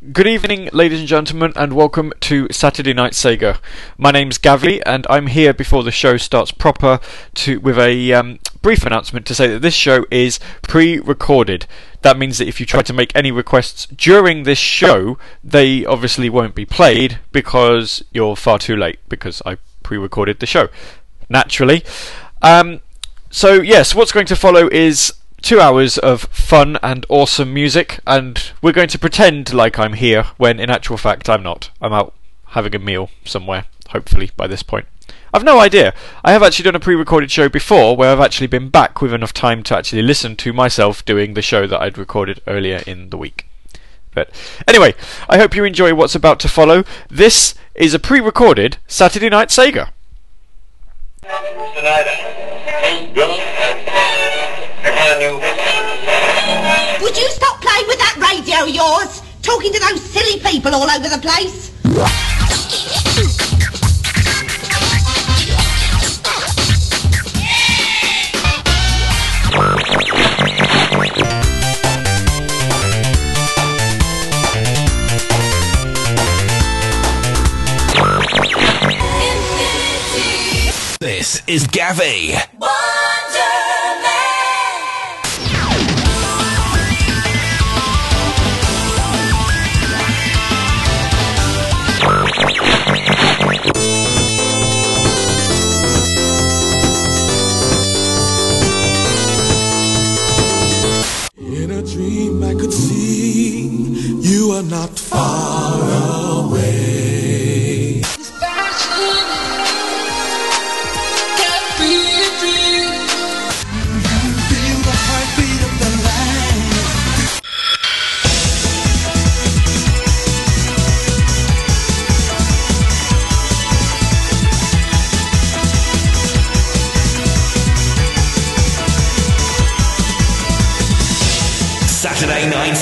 Good evening, ladies and gentlemen, and welcome to Saturday Night Sega. My name's Gavly, and I'm here before the show starts proper to with a um, brief announcement to say that this show is pre-recorded. That means that if you try to make any requests during this show, they obviously won't be played because you're far too late because I pre-recorded the show. Naturally. Um, so yes, what's going to follow is two hours of fun and awesome music, and we're going to pretend like I'm here when in actual fact I'm not. I'm out having a meal somewhere, hopefully, by this point. I've no idea. I have actually done a pre recorded show before where I've actually been back with enough time to actually listen to myself doing the show that I'd recorded earlier in the week. But anyway, I hope you enjoy what's about to follow. This is a pre recorded Saturday Night Sega. Would you stop playing with that radio of yours? Talking to those silly people all over the place? This is Gavi. In a dream I could see you are not far Saturday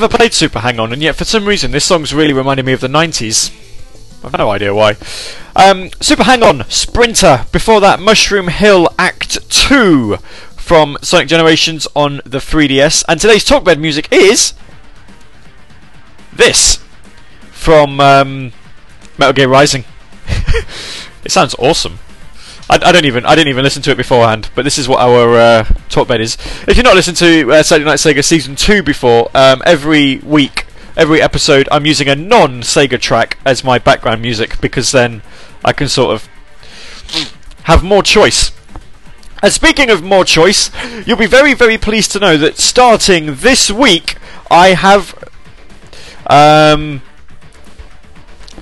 never played Super Hang On, and yet for some reason this song's really reminding me of the 90s. I've no idea why. Um, Super Hang On, Sprinter. Before that, Mushroom Hill Act 2 from Sonic Generations on the 3DS. And today's talkbed music is. This from um, Metal Gear Rising. it sounds awesome. I, I, don't even I didn't even listen to it beforehand, but this is what our uh, talkbed is. If you've not listened to uh, Saturday Night Sega season two before, um, every week, every episode, I'm using a non-Sega track as my background music because then I can sort of have more choice. And speaking of more choice, you'll be very very pleased to know that starting this week, I have um,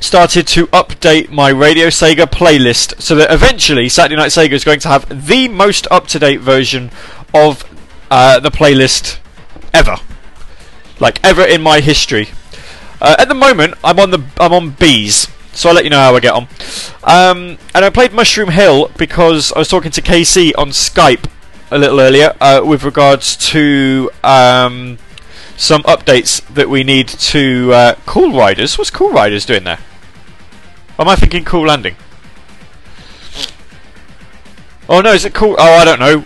started to update my Radio Sega playlist so that eventually Saturday Night Sega is going to have the most up to date version of uh, the playlist ever. Like ever in my history. Uh, at the moment, I'm on the I'm on bees, so I'll let you know how I get on. Um, and I played Mushroom Hill because I was talking to KC on Skype a little earlier uh, with regards to um, some updates that we need to uh, Cool Riders. What's Cool Riders doing there? Am I thinking Cool Landing? Oh no, is it Cool? Oh, I don't know.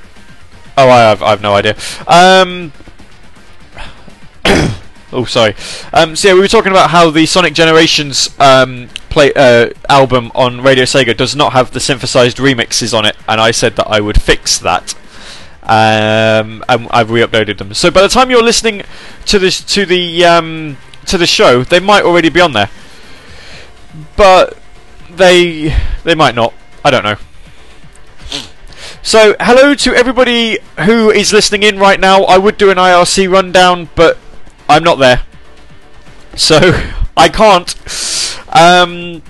Oh, I have, I have no idea. Um. oh, sorry. Um, so yeah, we were talking about how the Sonic Generations um, play uh, album on Radio Sega does not have the synthesized remixes on it, and I said that I would fix that um, and I've re-uploaded them. So by the time you're listening to this to the um, to the show, they might already be on there, but they they might not. I don't know. So hello to everybody who is listening in right now. I would do an IRC rundown, but I'm not there, so I can't. Um,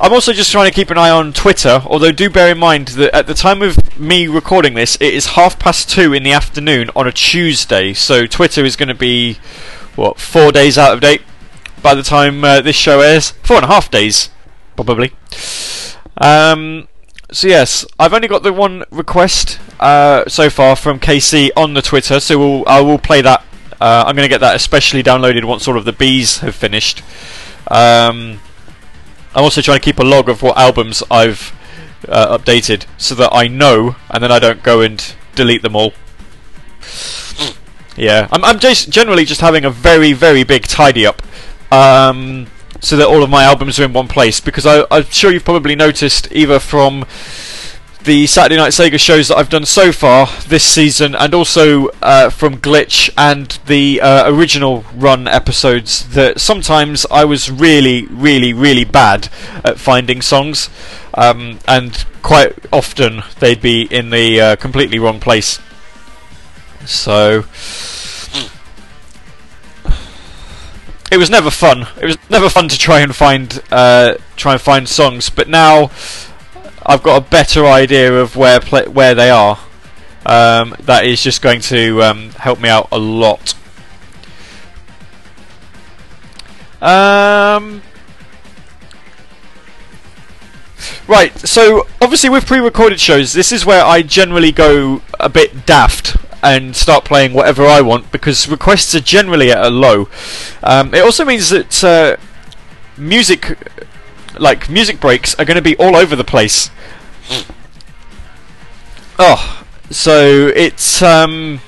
I'm also just trying to keep an eye on Twitter, although do bear in mind that at the time of me recording this, it is half past two in the afternoon on a Tuesday, so Twitter is going to be, what, four days out of date by the time uh, this show airs? Four and a half days, probably. Um, so yes, I've only got the one request uh, so far from KC on the Twitter, so we'll, I will play that. Uh, I'm going to get that especially downloaded once all of the bees have finished. Um, I'm also trying to keep a log of what albums I've uh, updated so that I know and then I don't go and delete them all. Yeah, I'm, I'm just generally just having a very, very big tidy up um, so that all of my albums are in one place because I, I'm sure you've probably noticed either from the Saturday Night Sega shows that I've done so far this season, and also uh, from Glitch and the uh, original run episodes, that sometimes I was really, really, really bad at finding songs, um, and quite often they'd be in the uh, completely wrong place. So. It was never fun. It was never fun to try and find uh, try and find songs, but now I've got a better idea of where where they are. Um, that is just going to um, help me out a lot. Um, right, so obviously with pre-recorded shows, this is where I generally go a bit daft and start playing whatever I want because requests are generally at a low. Um, it also means that uh, music like music breaks are going to be all over the place. Oh, so it's um,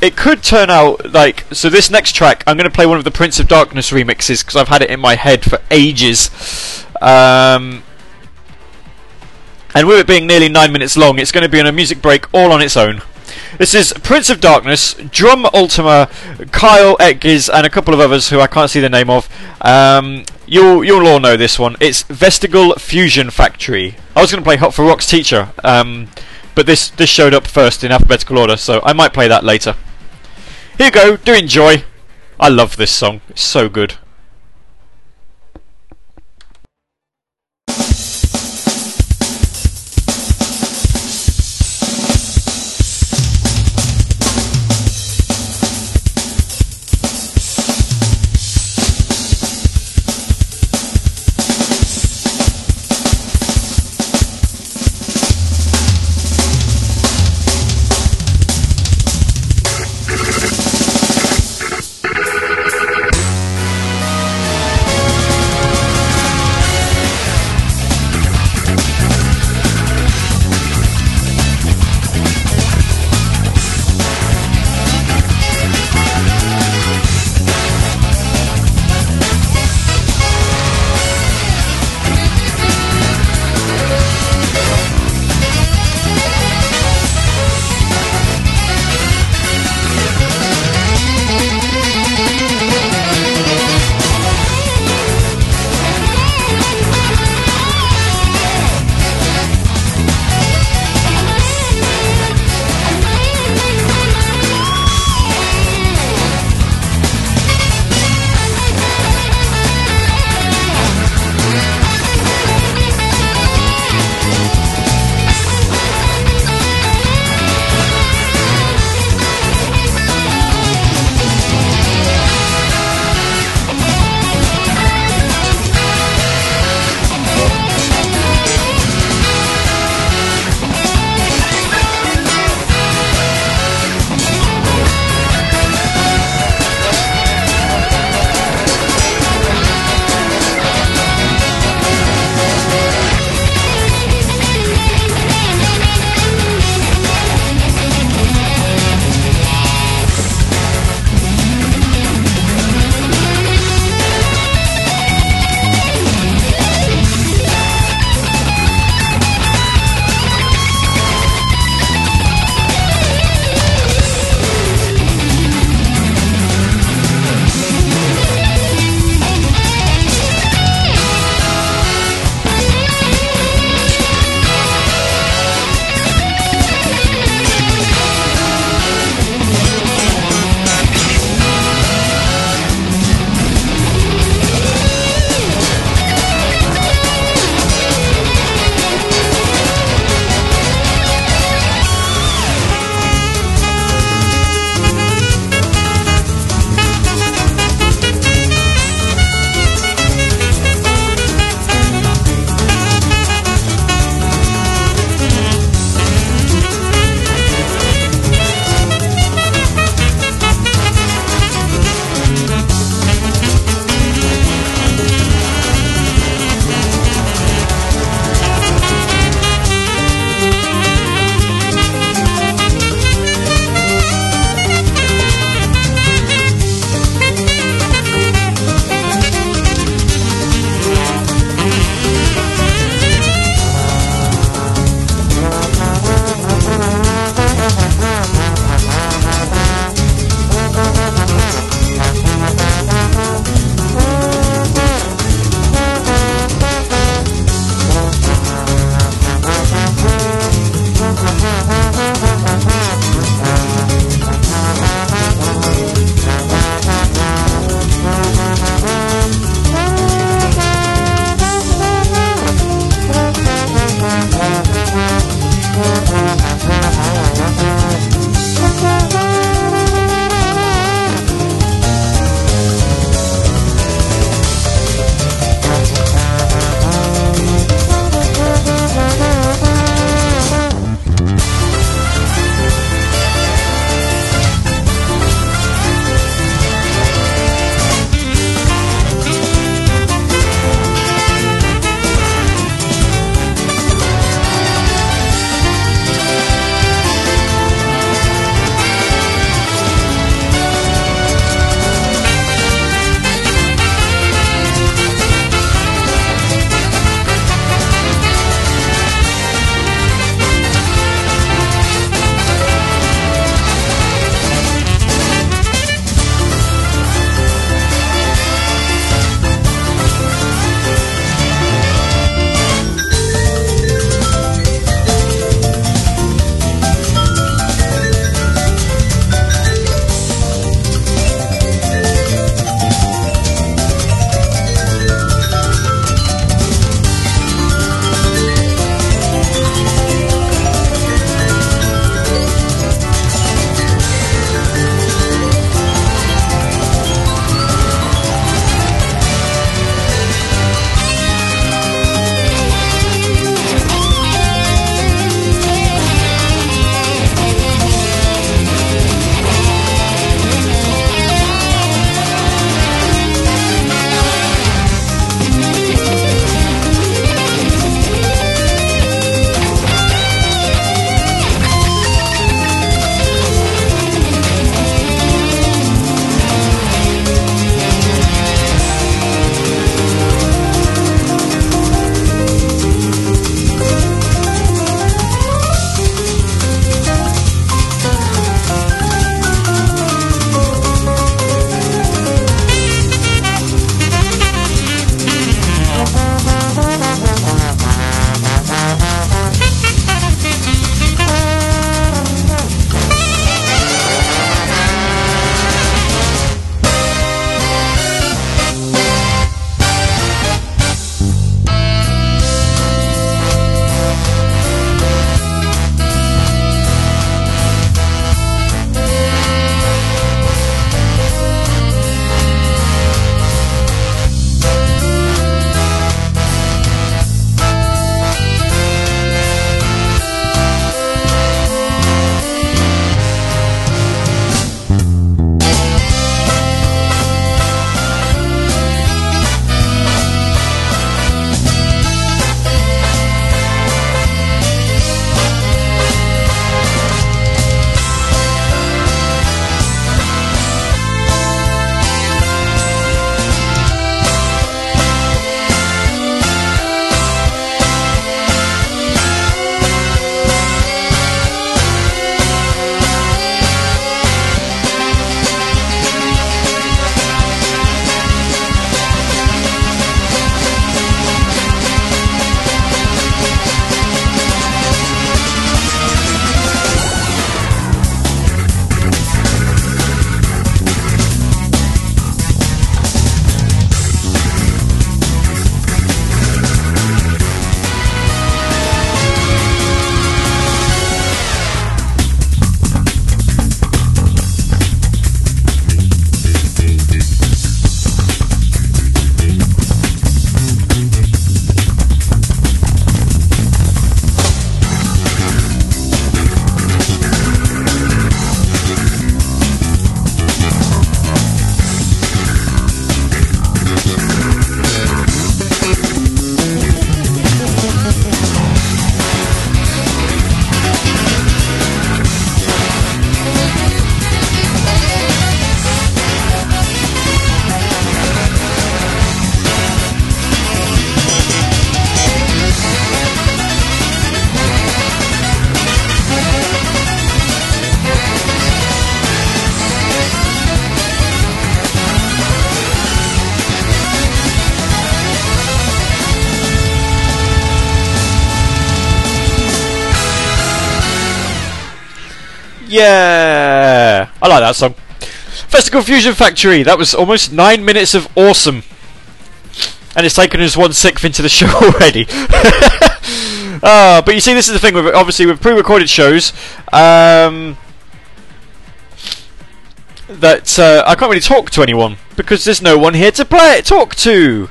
it could turn out like so. This next track, I'm going to play one of the Prince of Darkness remixes because I've had it in my head for ages. Um, and with it being nearly nine minutes long, it's going to be on a music break all on its own. This is Prince of Darkness, Drum Ultima, Kyle Etgiz, and a couple of others who I can't see the name of. Um, you'll you'll all know this one. It's Vestigal Fusion Factory. I was going to play Hot for Rock's Teacher, um, but this this showed up first in alphabetical order, so I might play that later. Here you go. Do enjoy. I love this song. It's so good. Like that song. Festival Fusion Factory. That was almost nine minutes of awesome, and it's taken us one sixth into the show already. uh, but you see, this is the thing with obviously with pre-recorded shows. Um, that uh, I can't really talk to anyone because there's no one here to play it, talk to.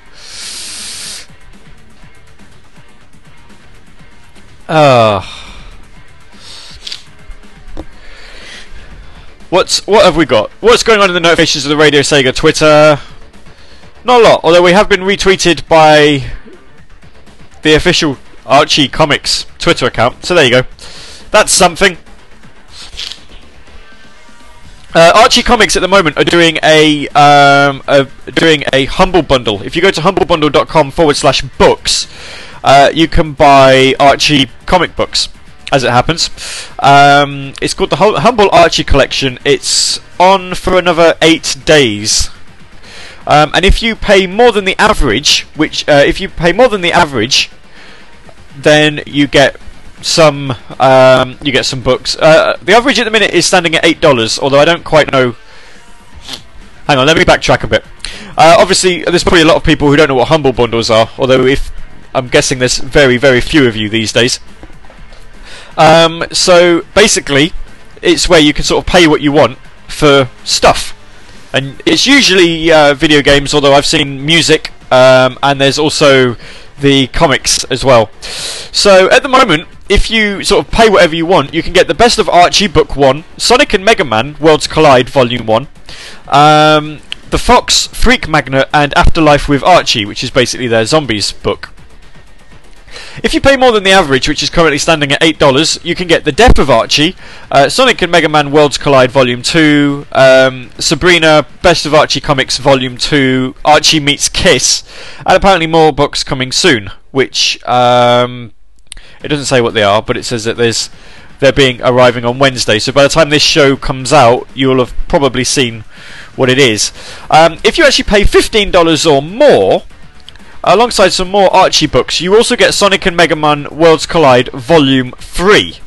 Ah. What's what have we got? What's going on in the notifications of the Radio Sega Twitter? Not a lot, although we have been retweeted by the official Archie Comics Twitter account. So there you go. That's something. Uh, Archie Comics at the moment are doing a, um, a doing a humble bundle. If you go to humblebundle.com forward slash books, uh, you can buy Archie comic books as it happens. Um, it's called the Hum- Humble Archie Collection. It's on for another eight days. Um, and if you pay more than the average, which uh, if you pay more than the average, then you get some um, you get some books. Uh, the average at the minute is standing at eight dollars, although I don't quite know. Hang on, let me backtrack a bit. Uh, obviously, there's probably a lot of people who don't know what humble bundles are. Although, if I'm guessing there's very, very few of you these days. Um, so basically, it's where you can sort of pay what you want for stuff, and it's usually uh, video games. Although I've seen music, um, and there's also the comics as well. So at the moment, if you sort of pay whatever you want, you can get the best of Archie Book One, Sonic and Mega Man Worlds Collide Volume One. Um, the Fox, Freak Magnet, and Afterlife with Archie, which is basically their zombies book. If you pay more than the average, which is currently standing at $8, you can get The Death of Archie, uh, Sonic and Mega Man Worlds Collide Volume 2, um, Sabrina Best of Archie Comics Volume 2, Archie Meets Kiss, and apparently more books coming soon, which um, it doesn't say what they are, but it says that there's they're being arriving on Wednesday. So by the time this show comes out, you'll have probably seen what it is. Um, if you actually pay $15 or more, alongside some more Archie books, you also get Sonic and Mega Man Worlds Collide Volume 3.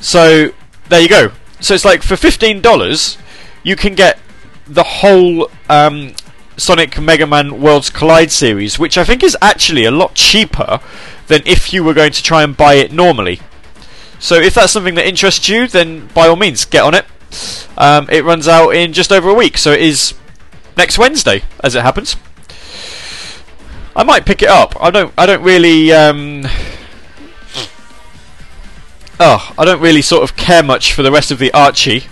So, there you go. So it's like for $15, you can get the whole um, Sonic Mega Man Worlds Collide series, which I think is actually a lot cheaper than if you were going to try and buy it normally. So if that's something that interests you, then by all means, get on it. Um, it runs out in just over a week, so it is next Wednesday, as it happens. I might pick it up. I don't. I don't really. Um, oh, I don't really sort of care much for the rest of the Archie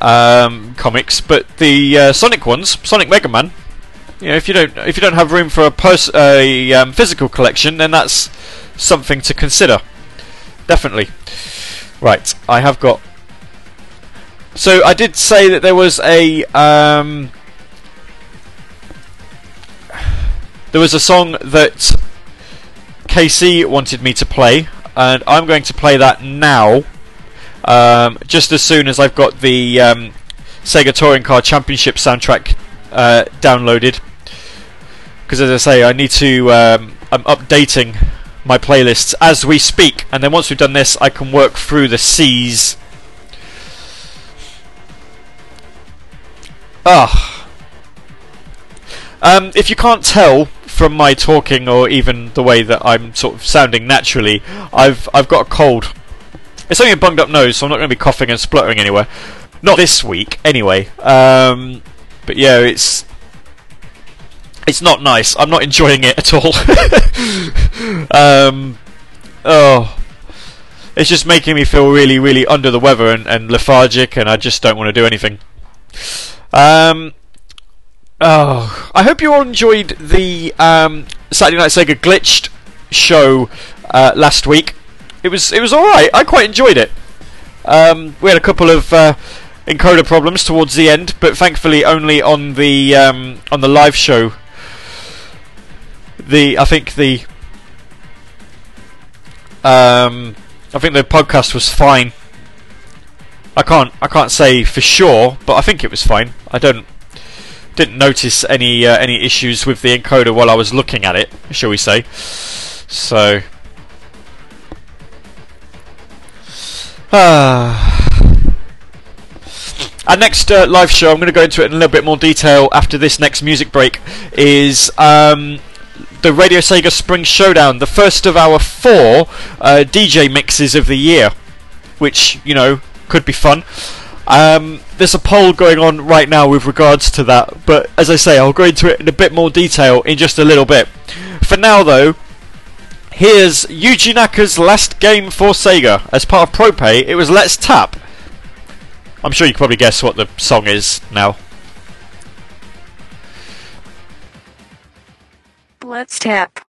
um, comics, but the uh, Sonic ones, Sonic Mega Man. You know, if you don't if you don't have room for a pers- a um, physical collection, then that's something to consider. Definitely. Right, I have got. So I did say that there was a um, there was a song that KC wanted me to play, and I'm going to play that now. Um, just as soon as I've got the um, Sega Touring Car Championship soundtrack uh, downloaded, because as I say, I need to. Um, I'm updating my playlists as we speak, and then once we've done this, I can work through the C's. Ah. Um, if you can't tell from my talking or even the way that I'm sort of sounding naturally, I've I've got a cold. It's only a bunged up nose, so I'm not going to be coughing and spluttering anywhere. Not this week, anyway. Um, but yeah, it's it's not nice. I'm not enjoying it at all. um, oh, it's just making me feel really, really under the weather and, and lethargic, and I just don't want to do anything. Um, oh, I hope you all enjoyed the um, Saturday Night Sega glitched show uh, last week. It was it was all right. I quite enjoyed it. Um, we had a couple of uh, encoder problems towards the end, but thankfully only on the um, on the live show. The I think the um, I think the podcast was fine. I can't I can't say for sure, but I think it was fine. I don't didn't notice any uh, any issues with the encoder while I was looking at it, shall we say? So Ah... Our next uh, live show, I'm going to go into it in a little bit more detail after this next music break, is um, the Radio Sega Spring Showdown, the first of our four uh, DJ mixes of the year, which, you know, could be fun. Um, there's a poll going on right now with regards to that, but as I say, I'll go into it in a bit more detail in just a little bit. For now, though, here's Yuji Naka's last game for Sega. As part of Prope, it was Let's Tap. I'm sure you can probably guess what the song is now. Let's tap.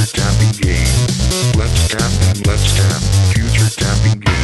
Future tapping game. Let's tap and let's tap, future tapping game.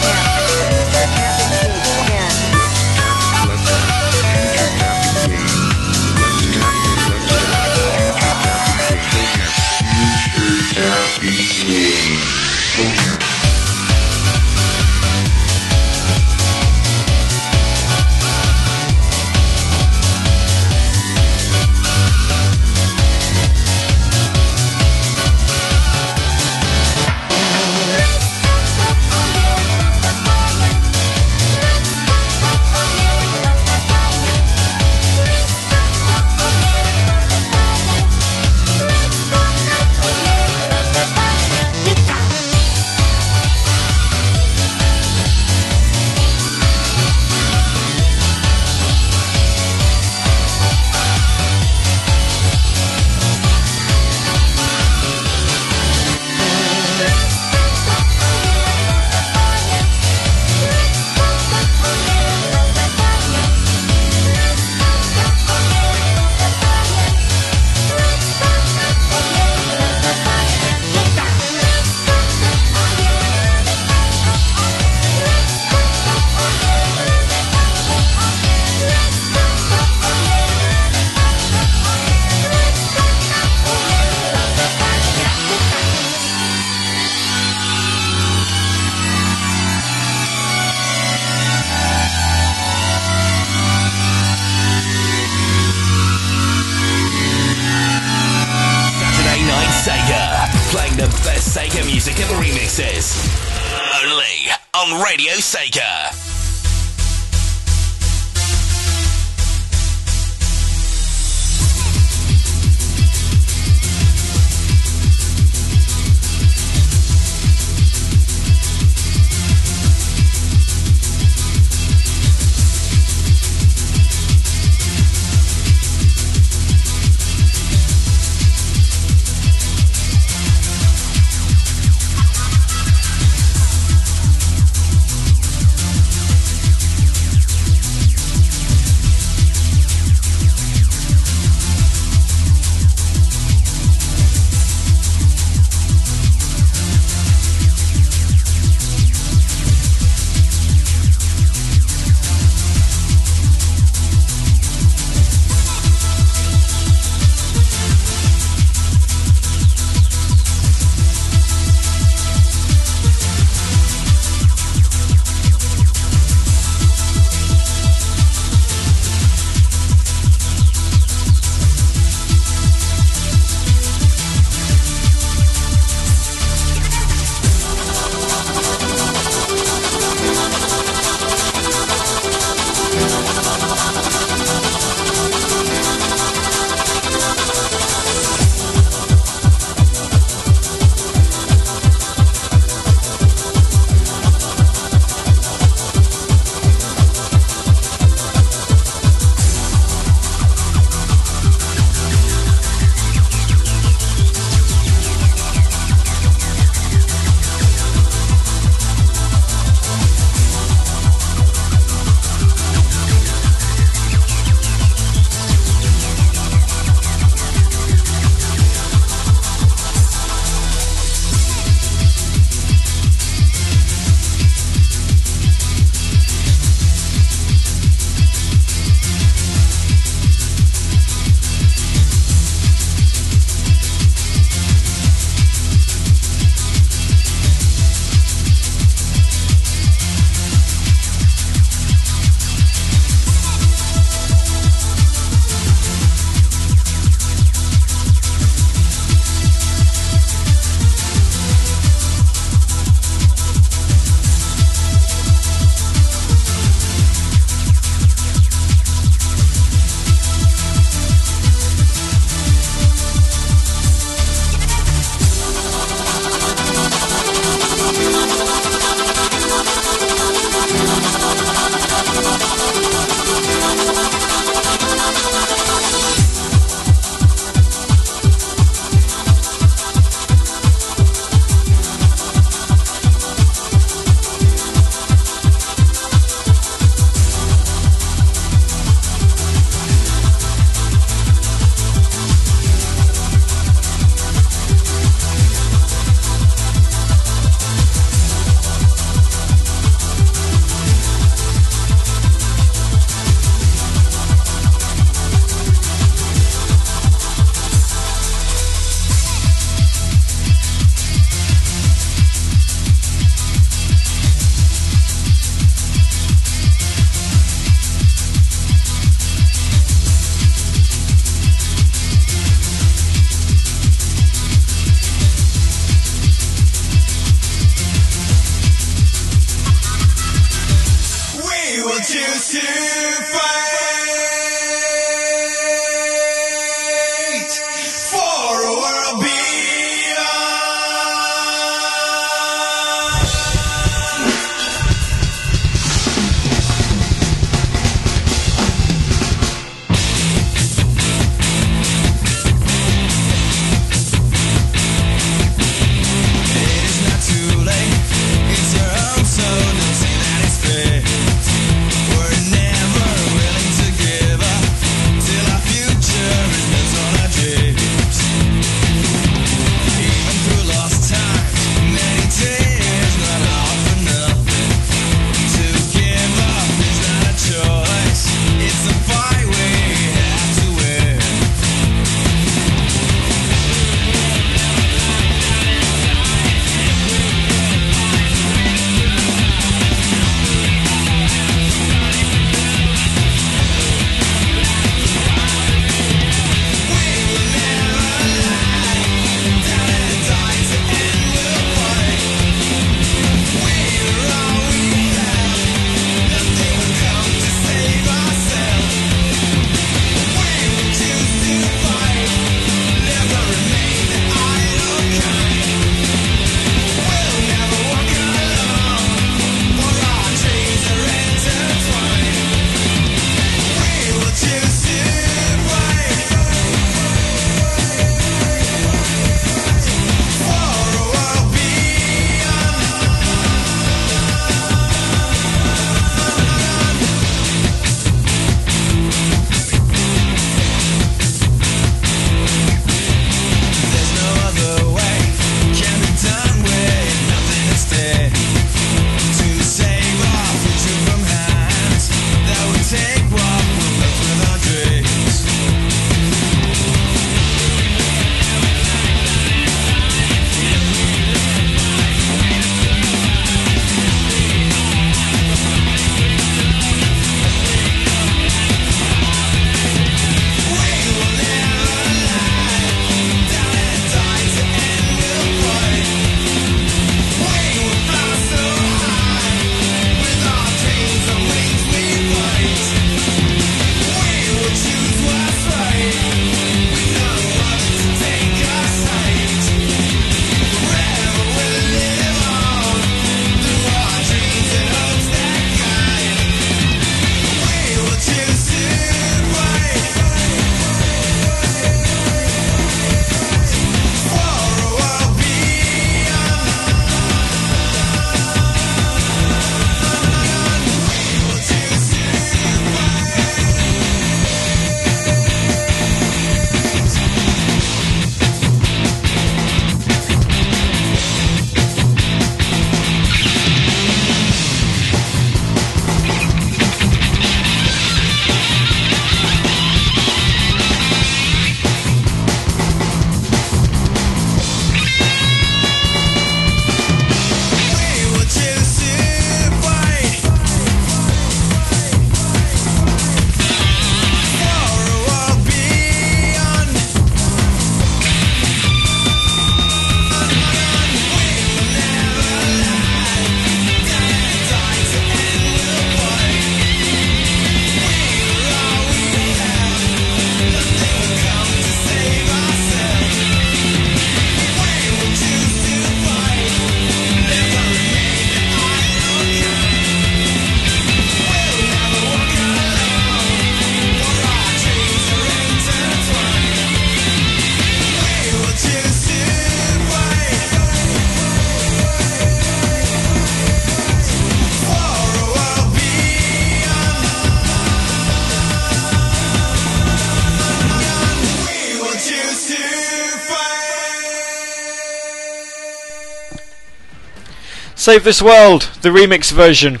Save This World, the remix version.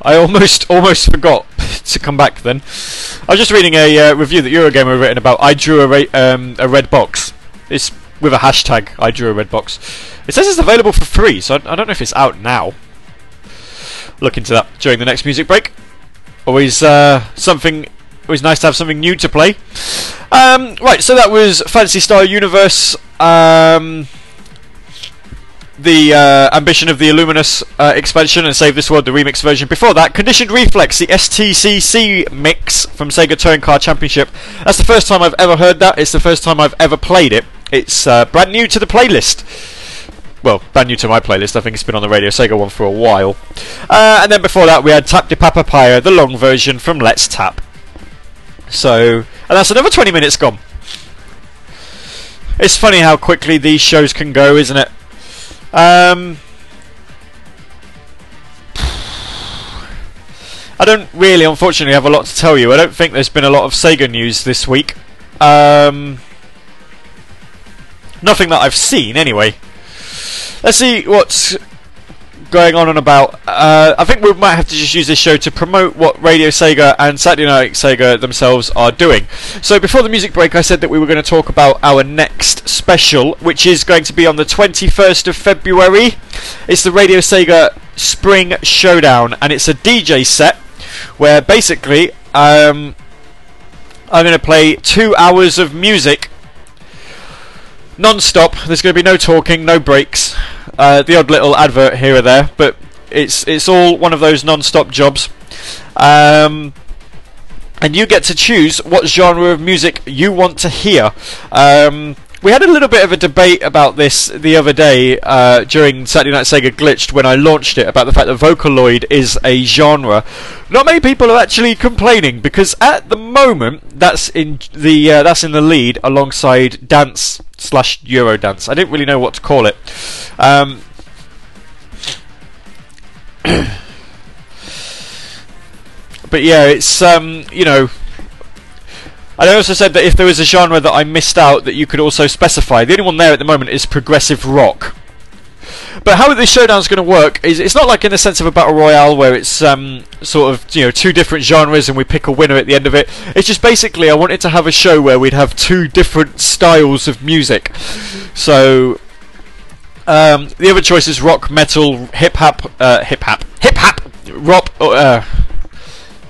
I almost almost forgot to come back then. I was just reading a uh, review that Eurogamer had written about I drew a, um, a red box. It's with a hashtag I drew a red box. It says it's available for free, so I, I don't know if it's out now. Look into that during the next music break. Always uh, something. Always nice to have something new to play. Um, right, so that was Phantasy Star Universe. Um, the uh, ambition of the Illuminus uh, expansion and Save This World, the remix version. Before that, Conditioned Reflex, the STCC mix from Sega Touring Car Championship. That's the first time I've ever heard that. It's the first time I've ever played it. It's uh, brand new to the playlist. Well, brand new to my playlist. I think it's been on the Radio Sega one for a while. Uh, and then before that, we had Tap de Papapaya, the long version from Let's Tap. So, and that's another 20 minutes gone. It's funny how quickly these shows can go, isn't it? Um, I don't really, unfortunately, have a lot to tell you. I don't think there's been a lot of Sega news this week. Um, nothing that I've seen, anyway. Let's see what's going on and about. Uh, I think we might have to just use this show to promote what Radio Sega and Saturday Night Sega themselves are doing. So before the music break, I said that we were going to talk about our next special, which is going to be on the 21st of February. It's the Radio Sega Spring Showdown, and it's a DJ set where basically um, I'm going to play two hours of music non-stop. There's going to be no talking, no breaks. Uh, the odd little advert here or there, but it's it's all one of those non-stop jobs. Um, and you get to choose what genre of music you want to hear. Um, we had a little bit of a debate about this the other day uh, during Saturday Night Sega Glitched when I launched it about the fact that Vocaloid is a genre. Not many people are actually complaining because at the moment that's in the uh, that's in the lead alongside dance slash Eurodance. I didn't really know what to call it. Um, but yeah, it's um, you know. I also said that if there was a genre that I missed out, that you could also specify. The only one there at the moment is progressive rock. But how this showdown is going to work is it's not like in the sense of a battle royale where it's um, sort of you know two different genres and we pick a winner at the end of it. It's just basically I wanted to have a show where we'd have two different styles of music. So um, the other choice is rock, metal, hip hop, uh, hip hop, hip hop, rock. Uh,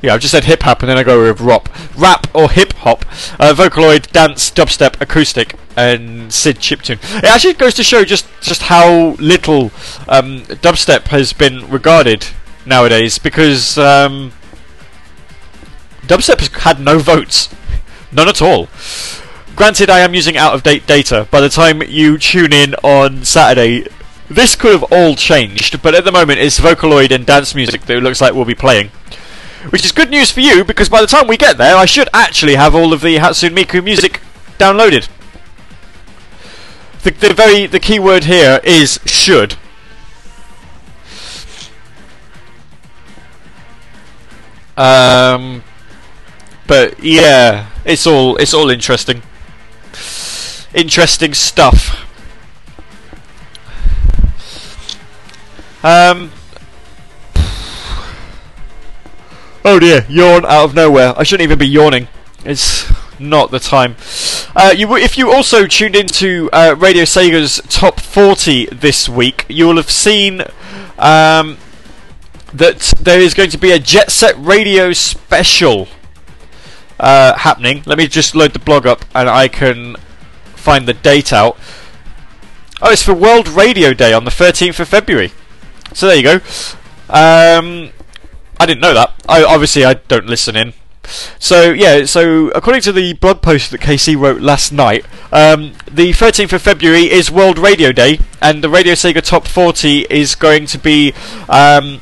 yeah, I've just said hip hop and then I go with rap, rap or hip hop, uh, Vocaloid, dance, dubstep, acoustic, and SID chiptune. It actually goes to show just just how little um, dubstep has been regarded nowadays because um, dubstep has had no votes, none at all. Granted, I am using out of date data. By the time you tune in on Saturday, this could have all changed, but at the moment it's Vocaloid and dance music that it looks like we'll be playing. Which is good news for you because by the time we get there, I should actually have all of the Hatsune Miku music downloaded. The, the very the key word here is should. Um, but yeah, it's all it's all interesting. Interesting stuff. Um. Oh dear, yawn out of nowhere. I shouldn't even be yawning. It's not the time. Uh, you, if you also tuned into uh, Radio Sega's Top 40 this week, you will have seen um, that there is going to be a Jet Set Radio special uh, happening. Let me just load the blog up and I can find the date out. Oh, it's for World Radio Day on the 13th of February. So there you go. Um, I didn't know that. I obviously I don't listen in. So yeah, so according to the blog post that KC wrote last night, um, the 13th of February is World Radio Day, and the Radio Sega Top 40 is going to be um,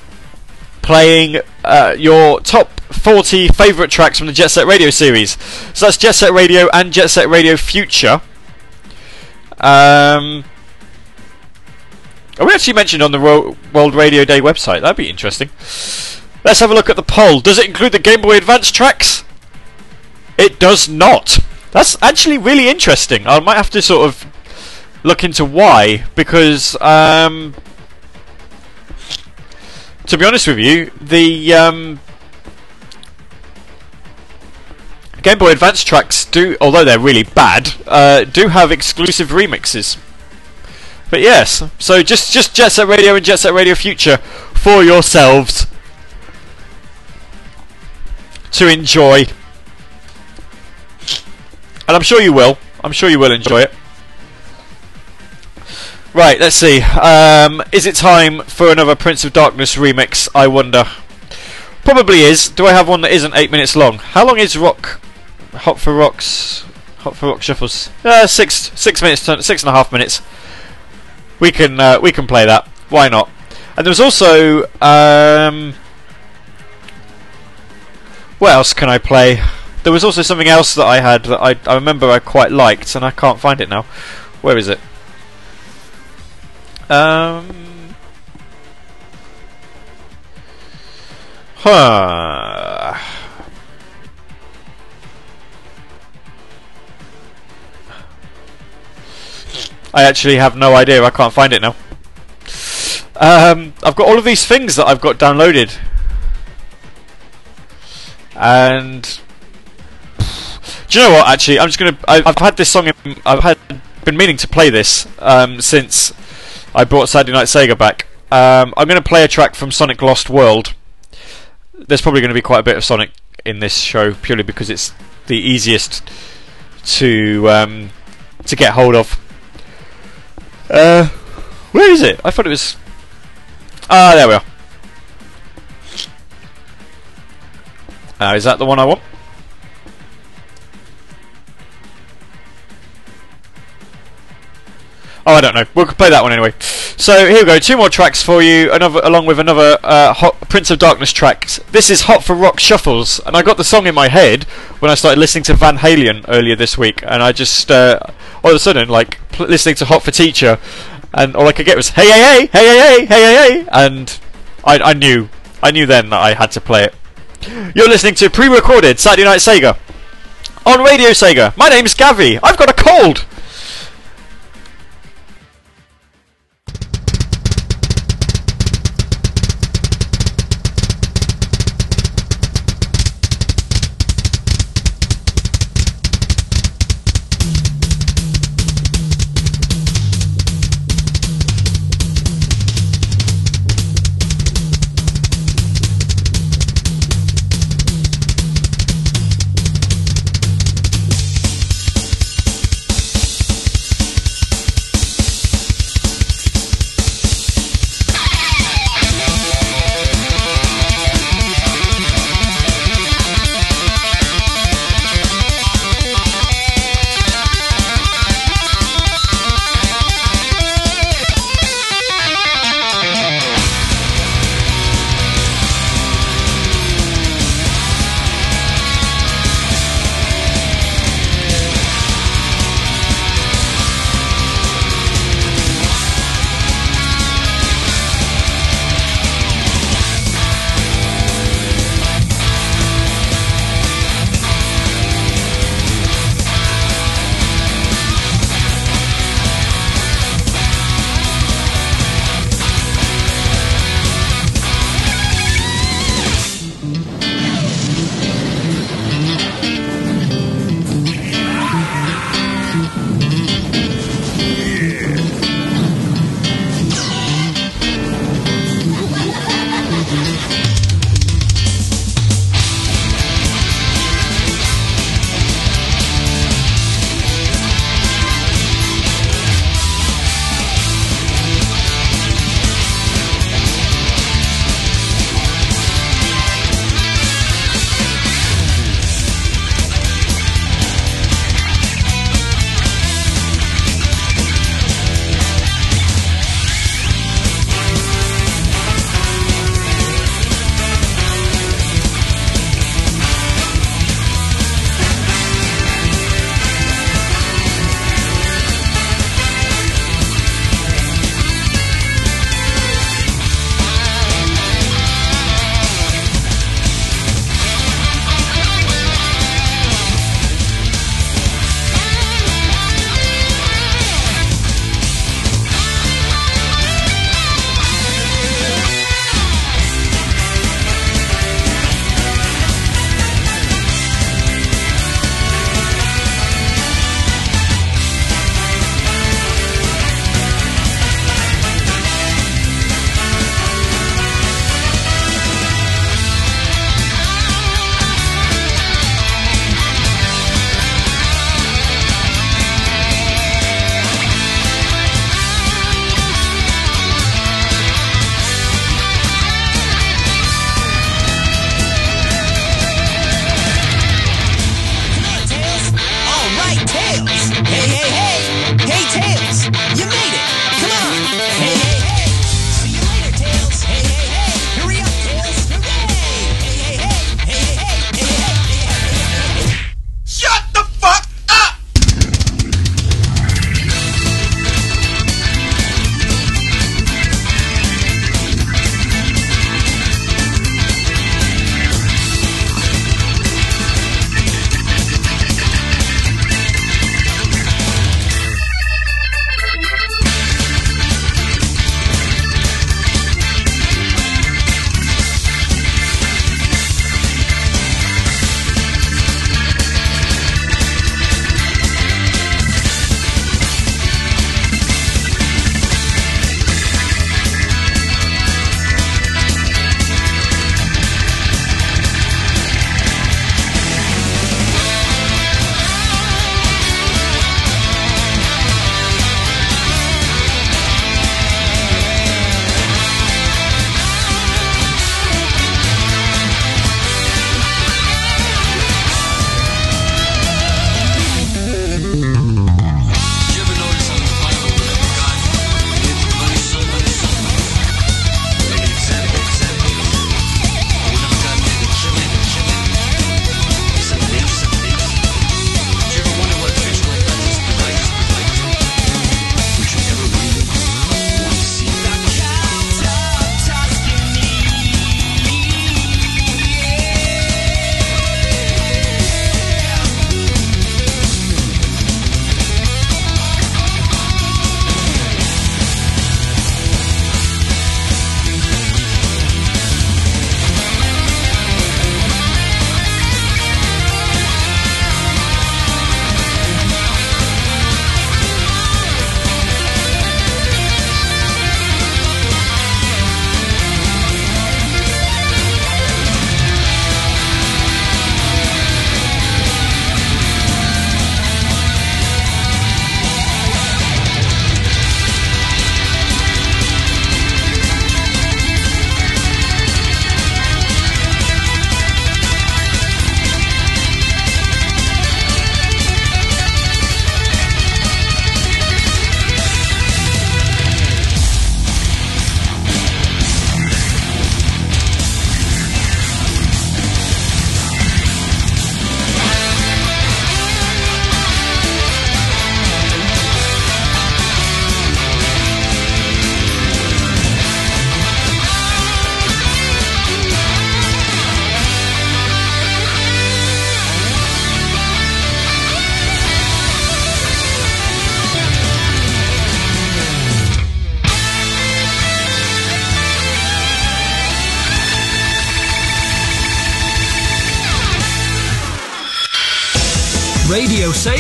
playing uh, your top 40 favourite tracks from the Jet Set Radio series. So that's Jet Set Radio and Jet Set Radio Future. Um, are we actually mentioned on the World Radio Day website? That'd be interesting. Let's have a look at the poll. Does it include the Game Boy Advance tracks? It does not. That's actually really interesting. I might have to sort of look into why because um, to be honest with you, the um, Game Boy Advance tracks do, although they're really bad, uh, do have exclusive remixes. But yes, so just just Jet Set Radio and Jet Set Radio Future for yourselves to enjoy, and I'm sure you will. I'm sure you will enjoy it. Right, let's see. Um, is it time for another Prince of Darkness remix? I wonder. Probably is. Do I have one that isn't eight minutes long? How long is Rock? Hot for Rocks. Hot for Rock shuffles. Uh, six six minutes. Six and a half minutes. We can uh, we can play that. Why not? And there was also um, what else can I play? There was also something else that I had that I I remember I quite liked, and I can't find it now. Where is it? Um. Huh. I actually have no idea. I can't find it now. Um, I've got all of these things that I've got downloaded, and do you know what? Actually, I'm just gonna. I, I've had this song. In, I've had been meaning to play this um, since I brought Saturday Night Sega back. Um, I'm to play a track from Sonic Lost World. There's probably going to be quite a bit of Sonic in this show, purely because it's the easiest to um, to get hold of. Uh, where is it? I thought it was. Ah, there we are. Uh, is that the one I want? Oh, I don't know. We'll play that one anyway. So here we go. Two more tracks for you, another along with another uh, Prince of Darkness track. This is Hot for Rock Shuffles, and I got the song in my head when I started listening to Van Halen earlier this week, and I just uh, all of a sudden like listening to Hot for Teacher, and all I could get was Hey hey hey hey hey hey hey hey, and I, I knew I knew then that I had to play it. You're listening to pre-recorded Saturday Night Sega on Radio Sega. My name's Gavi. I've got a cold.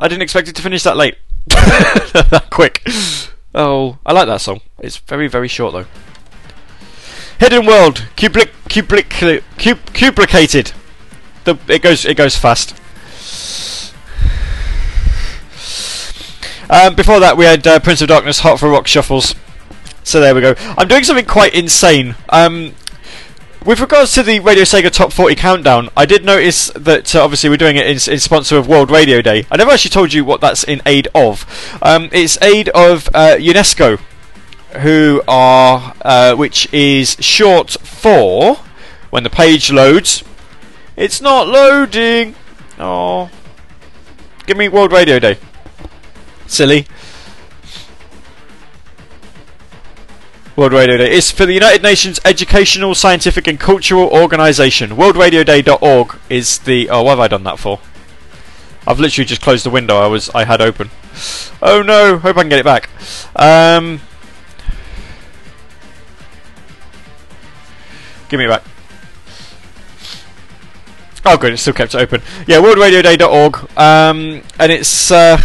I didn't expect it to finish that late. that quick. Oh, I like that song. It's very, very short though. Hidden World, cuplic, cuplic, cub, cuplicated. The it goes, it goes fast. Um, before that, we had uh, Prince of Darkness, Hot for Rock Shuffles. So there we go. I'm doing something quite insane. Um, with regards to the Radio Sega Top 40 Countdown, I did notice that uh, obviously we're doing it in, in sponsor of World Radio Day. I never actually told you what that's in aid of. Um, it's aid of uh, UNESCO, who are, uh, which is short for, when the page loads, it's not loading. Oh, give me World Radio Day. Silly. World Radio Day is for the United Nations Educational, Scientific and Cultural Organisation. WorldRadioDay.org is the. Oh, what have I done that for? I've literally just closed the window I was I had open. Oh no! Hope I can get it back. Um, give me back. Oh, good. It still kept it open. Yeah, WorldRadioDay.org, um, and it's. Uh,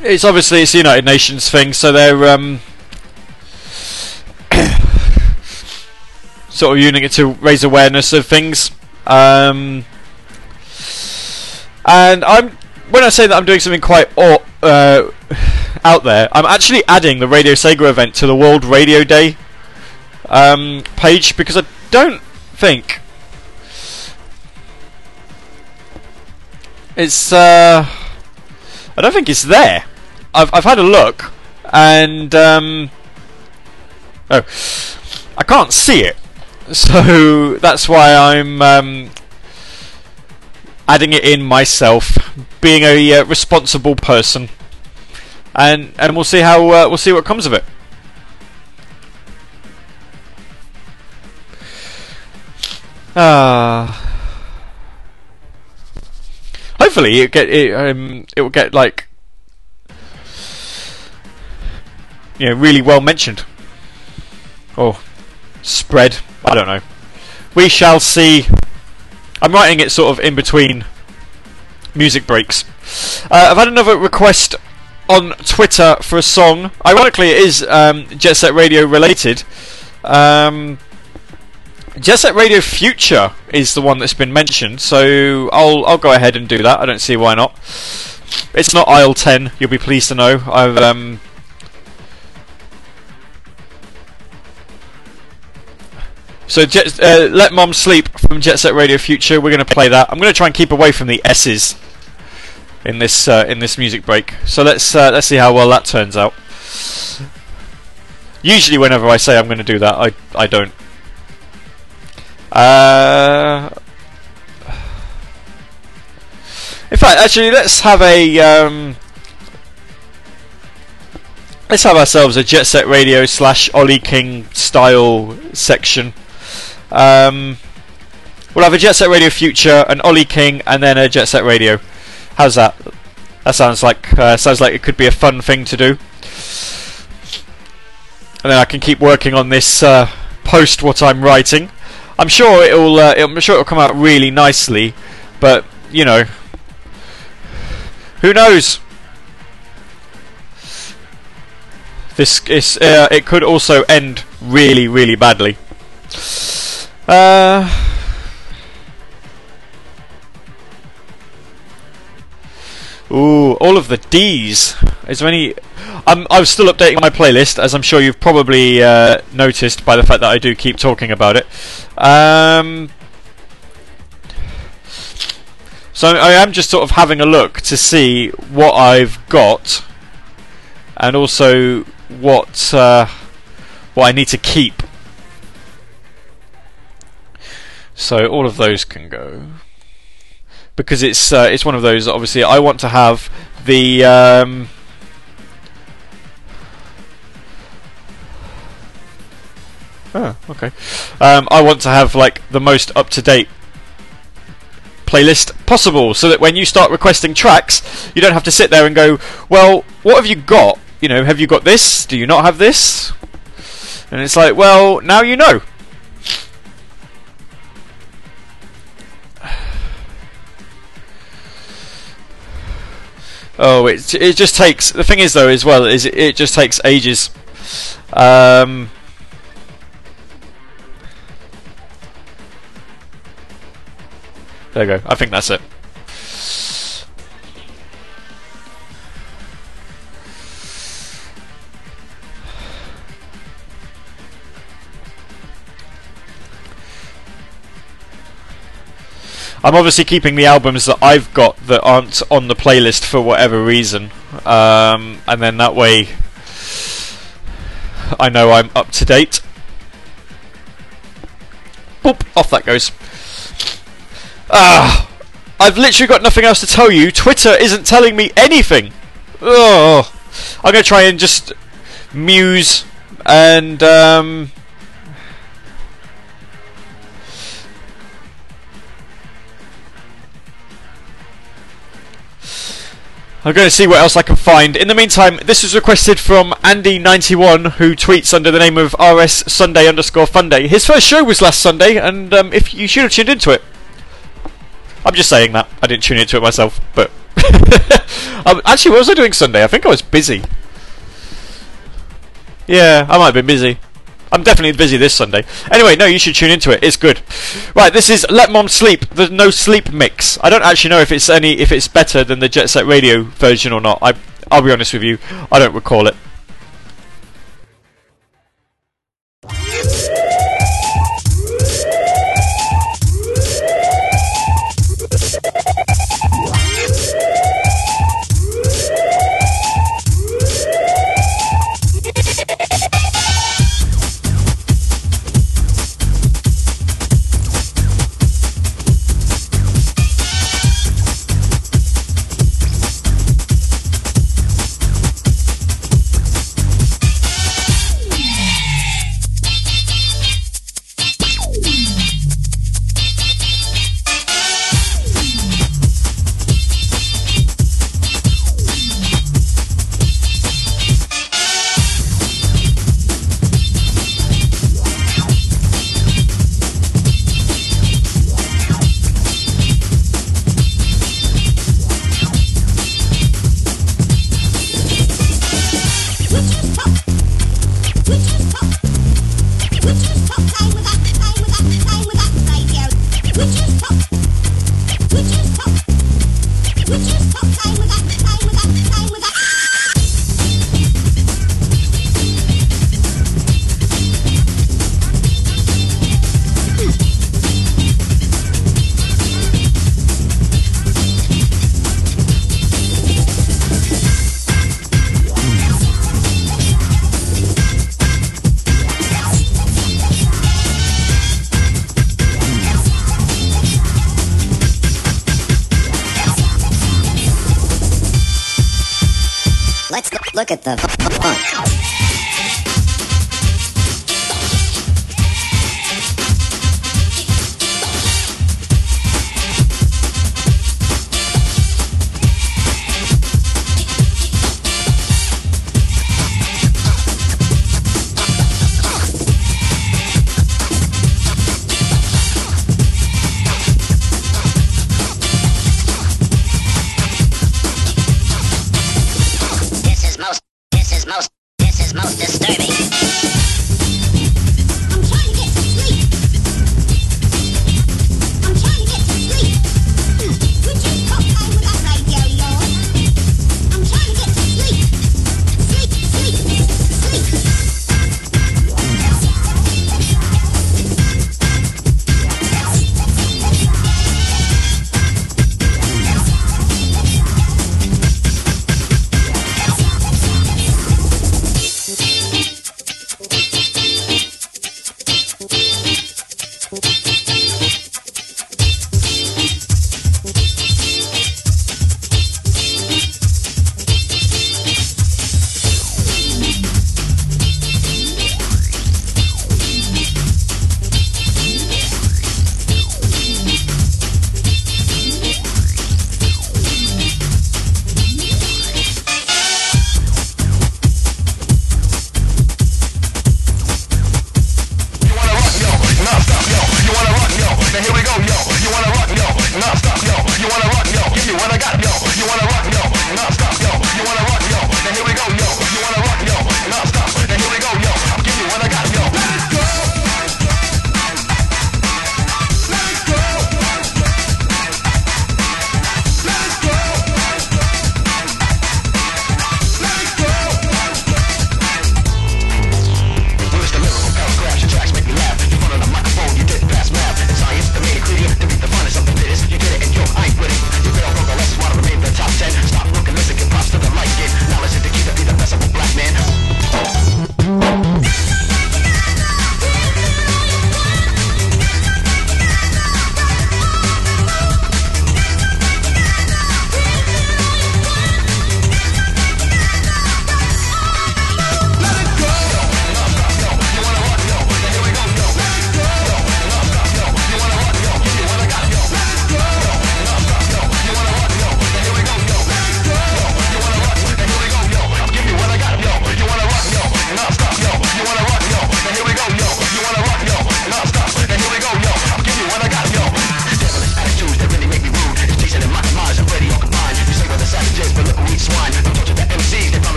it's obviously it's the United Nations thing, so they're um, sort of using it to raise awareness of things. Um, and I'm when I say that I'm doing something quite uh, out there, I'm actually adding the Radio Sega event to the World Radio Day um, page because I don't think it's. Uh, I don't think it's there. I've I've had a look, and um, oh, I can't see it. So that's why I'm um, adding it in myself, being a uh, responsible person, and and we'll see how uh, we'll see what comes of it. Ah. Hopefully it get it um it will get like you know really well mentioned or spread. I don't know. We shall see. I'm writing it sort of in between music breaks. Uh, I've had another request on Twitter for a song. Ironically, it is um, Jet Set Radio related. Um, Jet Set Radio Future is the one that's been mentioned, so I'll I'll go ahead and do that. I don't see why not. It's not aisle ten. You'll be pleased to know. I've um. So Jet, uh, let Mom sleep from Jet Set Radio Future. We're going to play that. I'm going to try and keep away from the S's in this uh, in this music break. So let's uh, let's see how well that turns out. Usually, whenever I say I'm going to do that, I I don't. Uh, in fact, actually, let's have a um, let's have ourselves a Jet Set Radio slash Ollie King style section. Um, we'll have a Jet Set Radio Future, an Ollie King, and then a Jet Set Radio. How's that? That sounds like uh, sounds like it could be a fun thing to do. And then I can keep working on this uh, post what I'm writing. I'm sure it'll uh, I'm sure it'll come out really nicely, but you know, who knows? This is uh, it could also end really really badly. Uh, ooh, all of the D's. Is there any? I'm I'm still updating my playlist, as I'm sure you've probably uh, noticed by the fact that I do keep talking about it. Um, so I am just sort of having a look to see what I've got, and also what uh, what I need to keep. So all of those can go because it's uh, it's one of those. Obviously, I want to have the. Um, oh, okay. Um, I want to have like the most up to date playlist possible, so that when you start requesting tracks, you don't have to sit there and go, "Well, what have you got? You know, have you got this? Do you not have this?" And it's like, well, now you know. Oh, it it just takes. The thing is, though, as well, is it, it just takes ages. Um, there you go. I think that's it. I'm obviously keeping the albums that I've got that aren't on the playlist for whatever reason, um, and then that way I know I'm up to date. Boop, off that goes. Ah, I've literally got nothing else to tell you. Twitter isn't telling me anything. Oh, I'm gonna try and just muse and um, I'm going to see what else I can find. In the meantime, this was requested from Andy91, who tweets under the name of RS Sunday underscore Funday. His first show was last Sunday, and um, if you should have tuned into it. I'm just saying that. I didn't tune into it myself, but um, actually, what was I doing Sunday? I think I was busy. Yeah, I might have been busy. I'm definitely busy this Sunday. Anyway, no, you should tune into it. It's good. Right, this is Let Mom Sleep, the no sleep mix. I don't actually know if it's any if it's better than the Jet Set Radio version or not. I I'll be honest with you, I don't recall it. Look- at the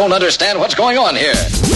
don't understand what's going on here.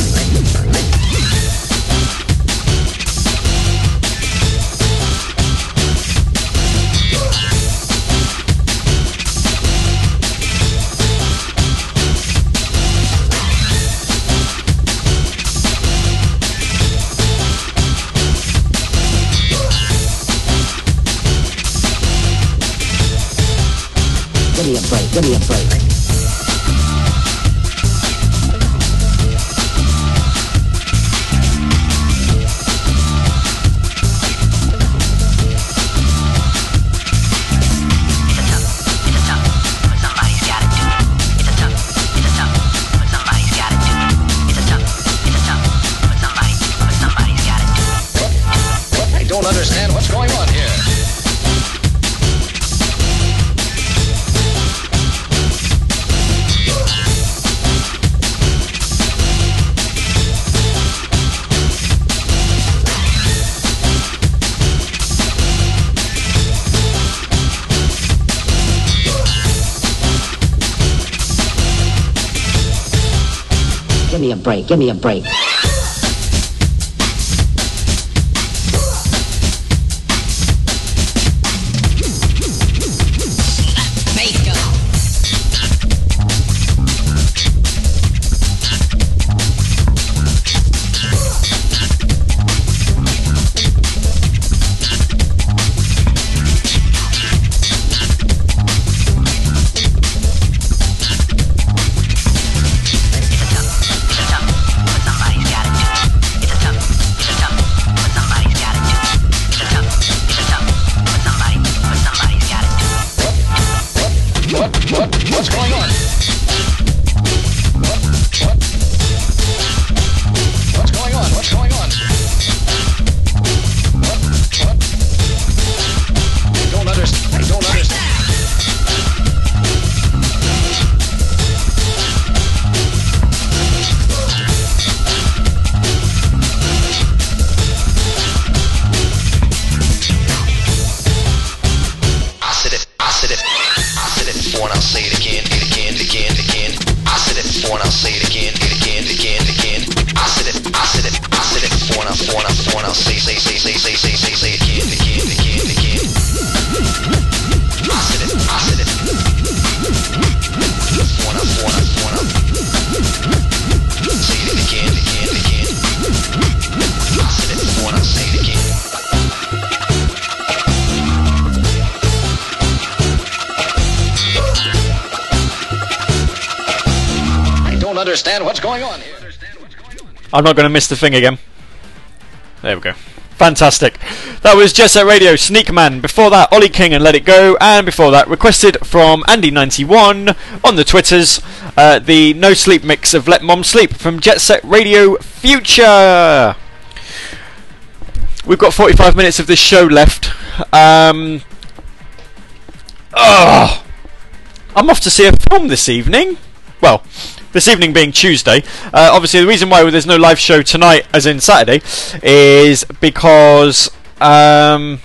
Give me a break. I'm not going to miss the thing again. There we go. Fantastic. That was Jet Set Radio, Sneakman. Before that, Ollie King and Let It Go. And before that, requested from Andy91 on the Twitters, uh, the No Sleep mix of Let Mom Sleep from Jet Set Radio Future. We've got 45 minutes of this show left. Um, ugh. I'm off to see a film this evening. Well, this evening being Tuesday. Uh, obviously, the reason why there's no live show tonight, as in Saturday, is because um,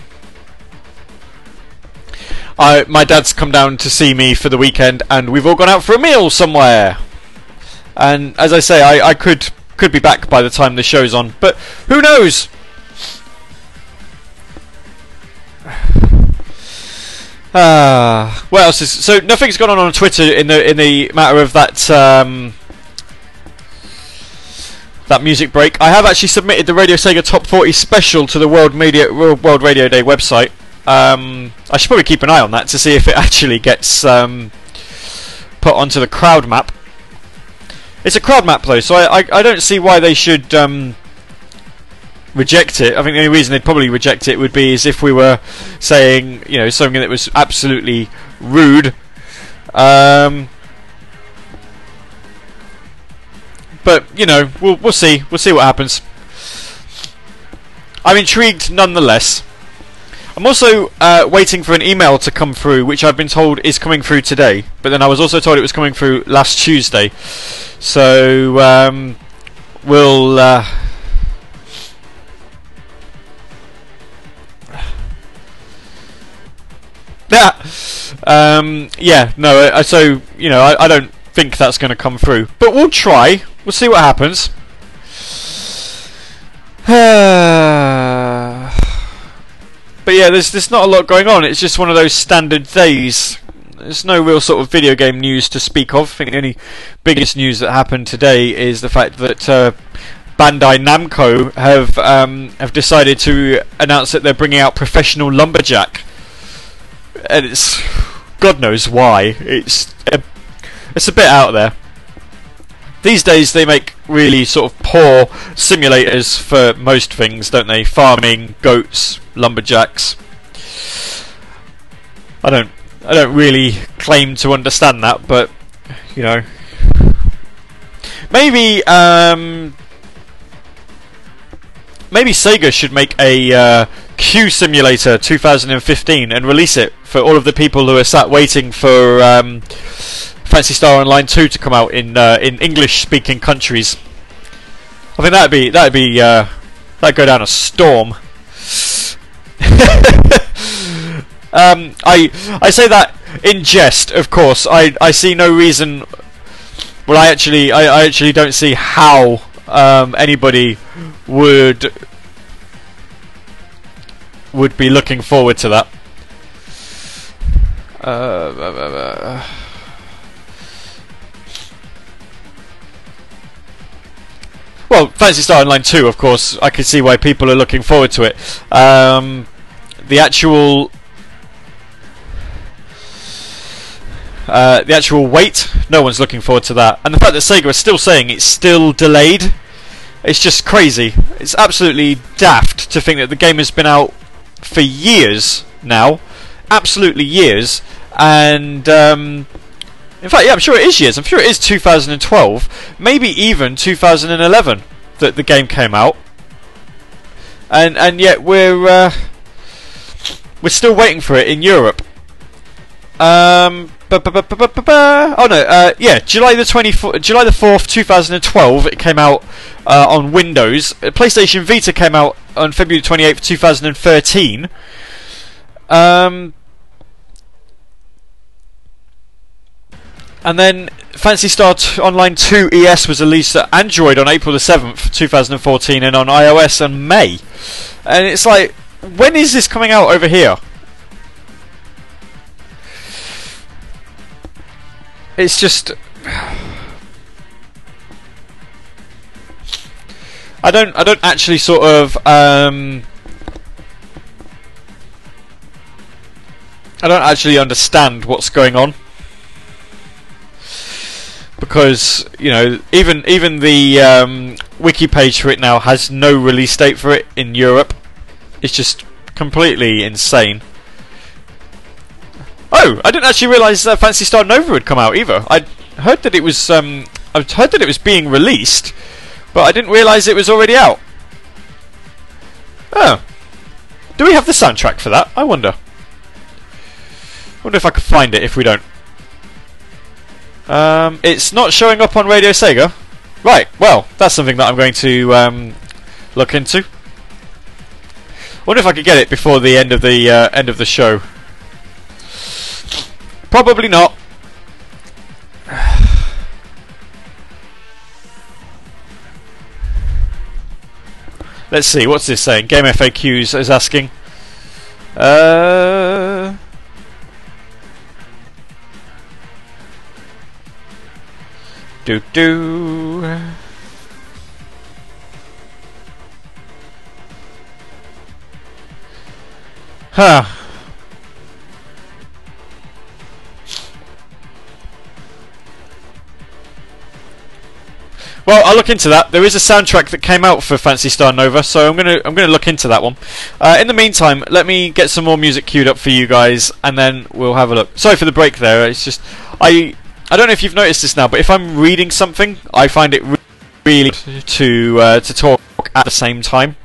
I my dad's come down to see me for the weekend, and we've all gone out for a meal somewhere. And as I say, I, I could could be back by the time the show's on, but who knows? Ah, what else is so? Nothing's gone on on Twitter in the in the matter of that um, that music break. I have actually submitted the Radio Sega Top 40 special to the World Media World World Radio Day website. Um, I should probably keep an eye on that to see if it actually gets um, put onto the crowd map. It's a crowd map though, so I, I, I don't see why they should um, reject it. I think the only reason they'd probably reject it would be as if we were saying, you know, something that was absolutely rude. Um, but you know, we'll we'll see. We'll see what happens. I'm intrigued nonetheless. I'm also uh, waiting for an email to come through, which I've been told is coming through today. But then I was also told it was coming through last Tuesday. So um, we'll. Uh, um, yeah, no. uh, So you know, I, I don't think that's going to come through, but we'll try. We'll see what happens. but yeah, there's there's not a lot going on. It's just one of those standard days. There's no real sort of video game news to speak of. I think the only biggest news that happened today is the fact that uh, Bandai Namco have um, have decided to announce that they're bringing out Professional Lumberjack, and it's God knows why. It's a, it's a bit out there. These days they make really sort of poor simulators for most things, don't they? Farming, goats, lumberjacks. I don't I don't really claim to understand that, but you know. Maybe um maybe Sega should make a uh, Queue Simulator 2015 and release it for all of the people who are sat waiting for um, Phantasy Star Online 2 to come out in uh, in English speaking countries. I think that'd be that'd be uh, that'd go down a storm. um, I I say that in jest, of course. I I see no reason. Well, I actually I, I actually don't see how um, anybody would would be looking forward to that. Uh, uh, uh, uh. Well, Phantasy Star Online 2, of course, I can see why people are looking forward to it. Um, the actual. Uh, the actual wait, no one's looking forward to that. And the fact that Sega is still saying it's still delayed, it's just crazy. It's absolutely daft to think that the game has been out for years now. Absolutely years. And. Um, in fact, yeah, I'm sure it is years. I'm sure it is 2012, maybe even 2011 that the game came out, and and yet we're uh, we're still waiting for it in Europe. Um, oh no, uh, yeah, July the 24th, July the 4th, 2012. It came out uh, on Windows. Uh, PlayStation Vita came out on February 28th, 2013. Um, And then Phantasy Star t- Online 2 ES was released at Android on April the 7th, 2014, and on iOS in May. And it's like, when is this coming out over here? It's just. I don't. I don't actually sort of. Um, I don't actually understand what's going on because you know even even the um, wiki page for it now has no release date for it in Europe. It's just completely insane. Oh, I didn't actually realise uh, Phantasy Star Nova had come out either. I heard that it was um, I heard that it was being released, but I didn't realise it was already out. Oh, do we have the soundtrack for that? I wonder. Wonder if I could find it if we don't. Um, it's not showing up on Radio Sega. Right, well, that's something that I'm going to um, look into. Wonder if I could get it before the end of the uh, end of the show. Probably not. Let's see, what's this saying? Game FAQs is asking. Uh. Do do. Huh. Well, I'll look into that. There is a soundtrack that came out for Phantasy Star Nova, so I'm gonna I'm gonna look into that one. Uh, in the meantime, let me get some more music queued up for you guys, and then we'll have a look. Sorry for the break there. It's just I I don't know if you've noticed this now, but if I'm reading something, I find it really to uh, to talk at the same time.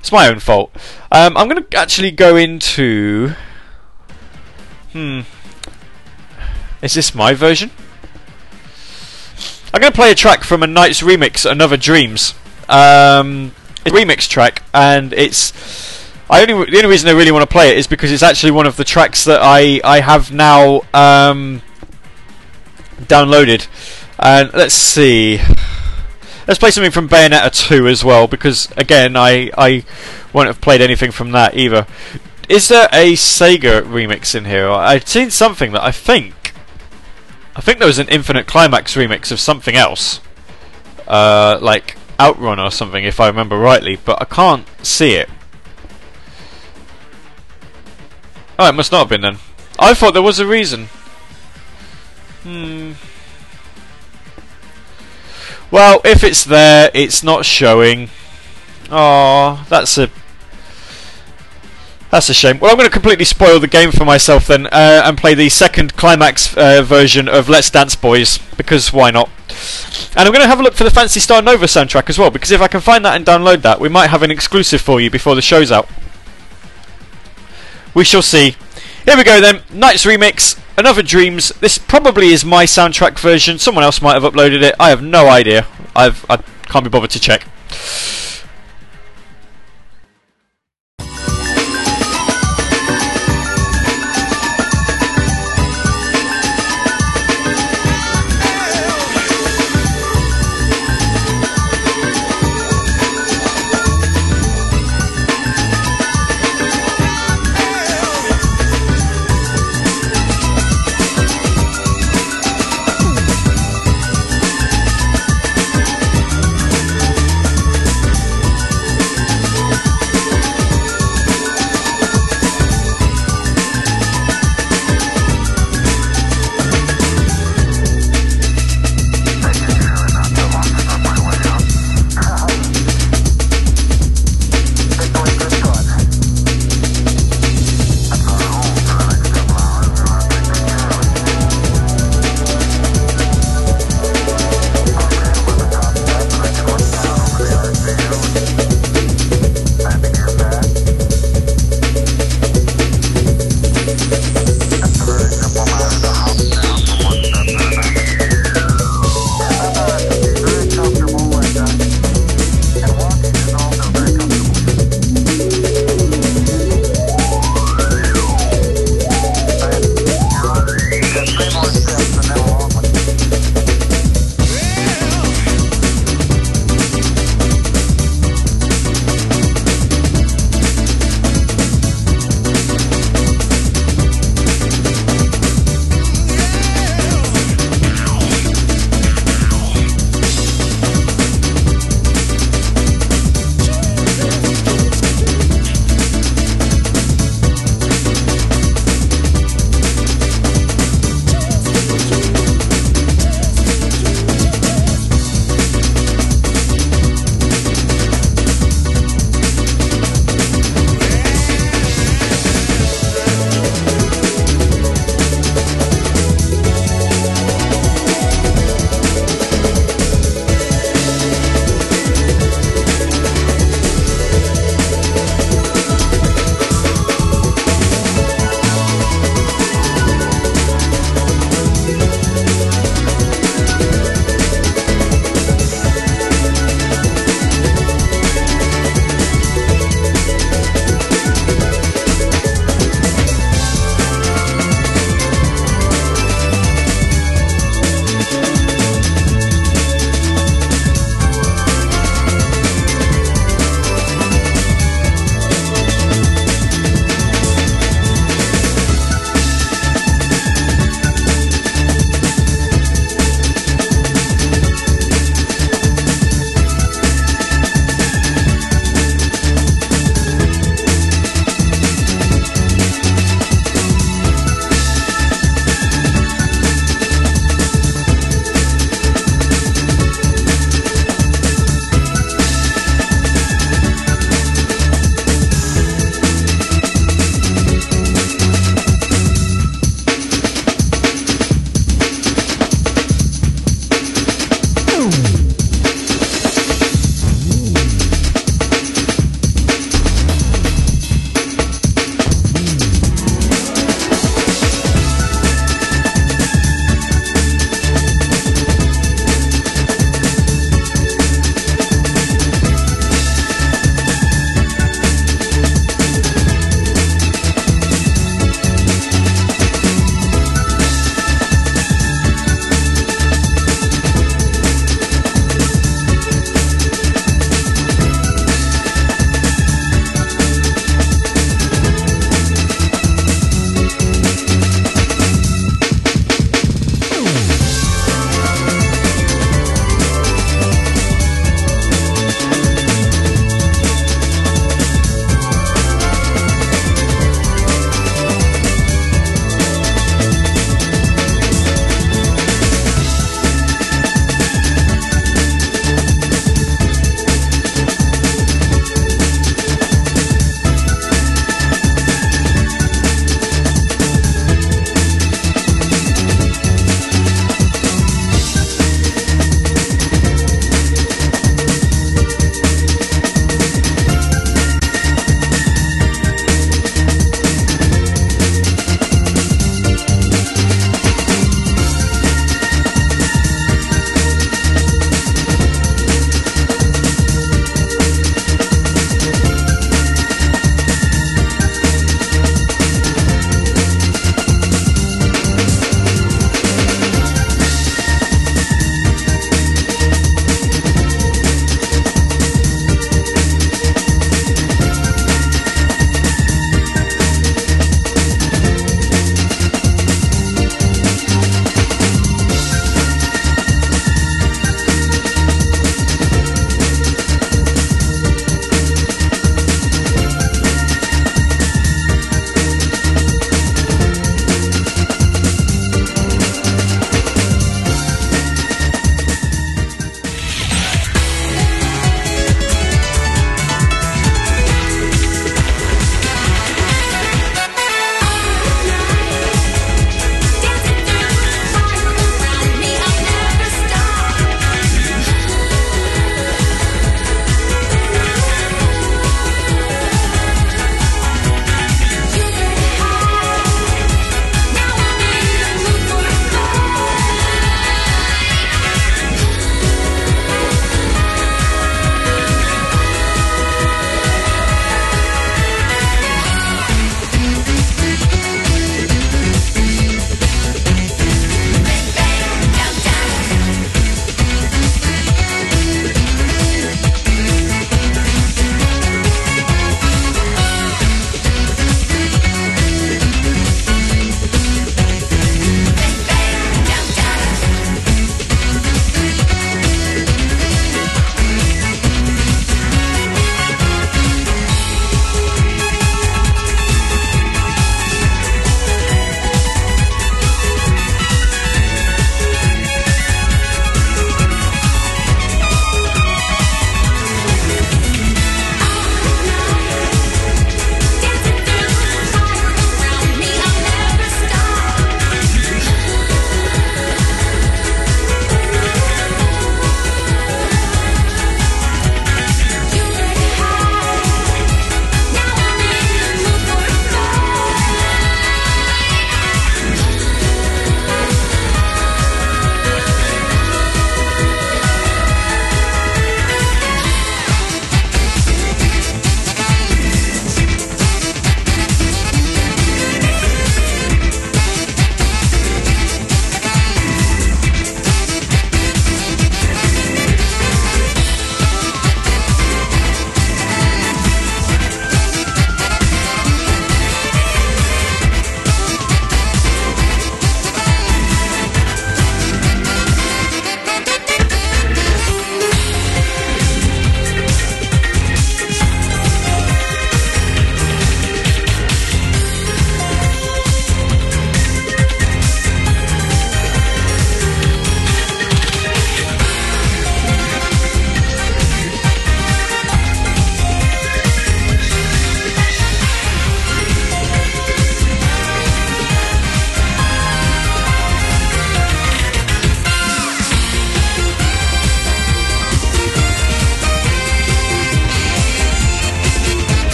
It's my own fault. Um, I'm gonna actually go into. Hmm. Is this my version? I'm going to play a track from a Night's remix, Another Dreams. Um, it's a remix track, and it's. I only the only reason I really want to play it is because it's actually one of the tracks that I I have now um, downloaded. And let's see. Let's play something from Bayonetta 2 as well, because again, I I won't have played anything from that either. Is there a Sega remix in here? I've seen something that I think I think there was an Infinite Climax remix of something else, uh, like Outrun or something, if I remember rightly, but I can't see it. Oh, it must not have been then. I thought there was a reason. Hmm. Well, if it's there, it's not showing. Oh, that's a that's a shame. Well, I'm going to completely spoil the game for myself then, uh, and play the second climax uh, version of Let's Dance Boys because why not? And I'm going to have a look for the Phantasy Star Nova soundtrack as well because if I can find that and download that, we might have an exclusive for you before the show's out. We shall see. Here we go then. Night's remix. Another Dreams. This probably is my soundtrack version. Someone else might have uploaded it. I have no idea. I've I can't be bothered to check.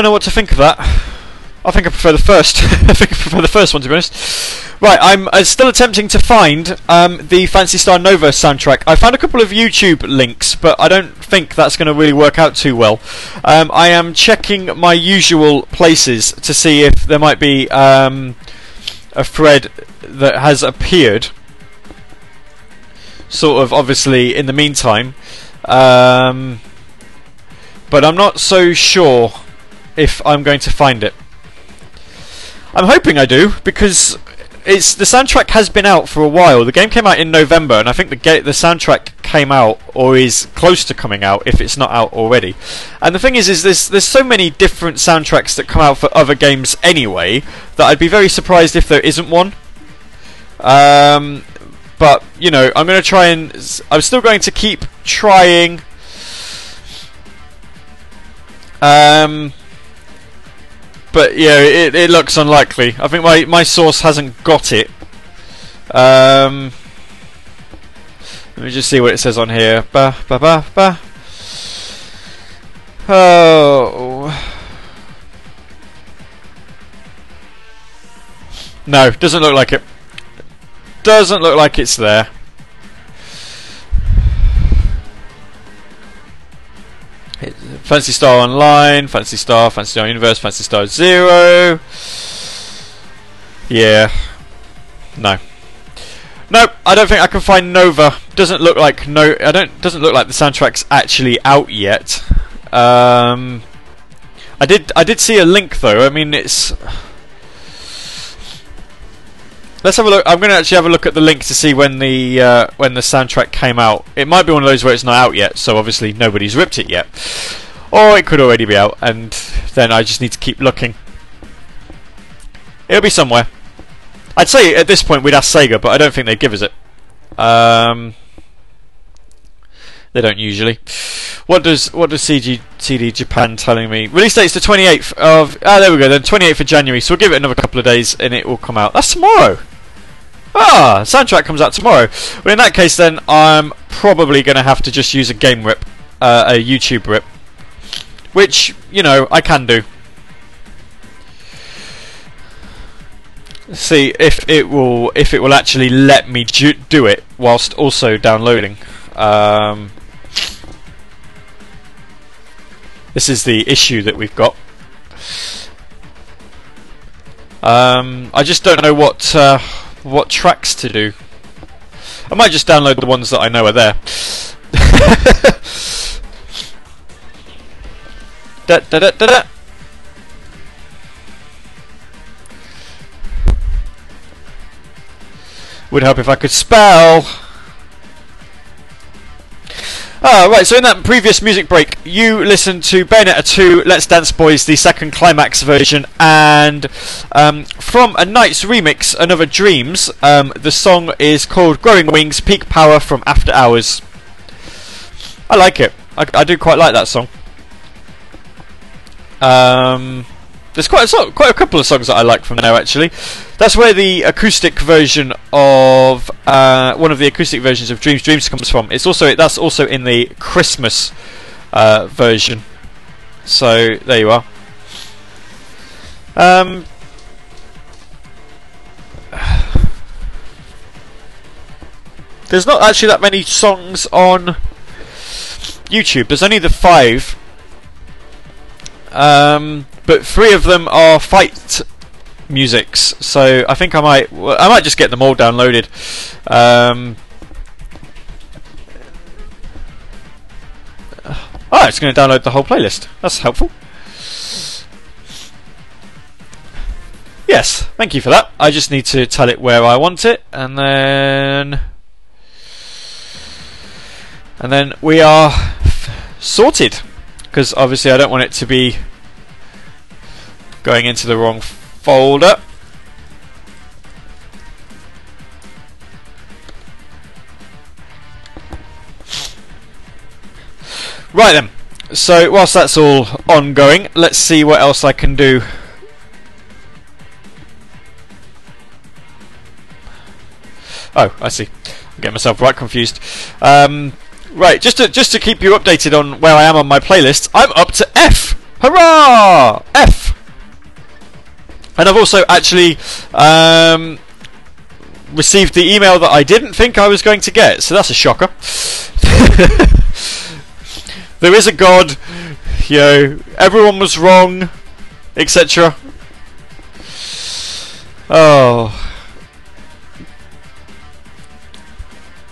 Don't know what to think of that. I think I prefer the first. I think I prefer the first one to be honest. Right, I'm uh, still attempting to find um, the Phantasy Star Nova soundtrack. I found a couple of YouTube links, but I don't think that's going to really work out too well. Um, I am checking my usual places to see if there might be um, a thread that has appeared. Sort of, obviously, in the meantime. Um, but I'm not so sure if I'm going to find it. I'm hoping I do because it's the soundtrack has been out for a while. The game came out in November, and I think the ga- the soundtrack came out or is close to coming out if it's not out already. And the thing is, is there's there's so many different soundtracks that come out for other games anyway that I'd be very surprised if there isn't one. Um, but you know, I'm going to try and I'm still going to keep trying. Um, but yeah, it, it looks unlikely. I think my, my source hasn't got it. Um, let me just see what it says on here. Ba ba ba ba. Oh. No, doesn't look like it. Doesn't look like it's there. Phantasy Star Online, Phantasy Star, Phantasy Star Universe, Phantasy Star Zero. Yeah. No. Nope, I don't think I can find Nova. Doesn't look like no. I don't. Doesn't look like the soundtrack's actually out yet. Um, I did. I did see a link though. I mean, it's. Let's have a look. I'm going to actually have a look at the link to see when the uh, when the soundtrack came out. It might be one of those where it's not out yet, so obviously nobody's ripped it yet, or it could already be out, and then I just need to keep looking. It'll be somewhere. I'd say at this point we'd ask Sega, but I don't think they'd give us it. Um, they don't usually. What does what does CG CD Japan telling me? Release date's the 28th of ah there we go then 28th of January. So we'll give it another couple of days and it will come out. That's tomorrow. Ah, soundtrack comes out tomorrow. Well, in that case, then I'm probably going to have to just use a game rip, uh, a YouTube rip, which you know I can do. See if it will if it will actually let me ju- do it whilst also downloading. Um, this is the issue that we've got. Um, I just don't know what uh, what tracks to do. I might just download the ones that I know are there. da, da, da, da, da. Would help if I could spell. Ah, right, so in that previous music break, you listened to Bayonetta 2, Let's Dance Boys, the second climax version, and um, from a Night's remix, Another Dreams, um, the song is called Growing Wings Peak Power from After Hours. I like it. I, I do quite like that song. Um, there's quite a, quite a couple of songs that I like from there actually. That's where the acoustic version of uh, one of the acoustic versions of Dreams Dreams comes from. It's also that's also in the Christmas uh, version. So there you are. Um, there's not actually that many songs on YouTube. There's only the five um, but three of them are fight musics, so I think I might well, I might just get them all downloaded. Um, oh, it's going to download the whole playlist. That's helpful. Yes, thank you for that. I just need to tell it where I want it, and then and then we are sorted because obviously I don't want it to be going into the wrong folder. Right then. So whilst that's all ongoing, let's see what else I can do. Oh, I see. I'm getting myself right confused. Um, right, just to just to keep you updated on where I am on my playlist, I'm up to F. Hurrah! F! And I've also actually um, received the email that I didn't think I was going to get, so that's a shocker. there is a God, you know, everyone was wrong, etc. Oh.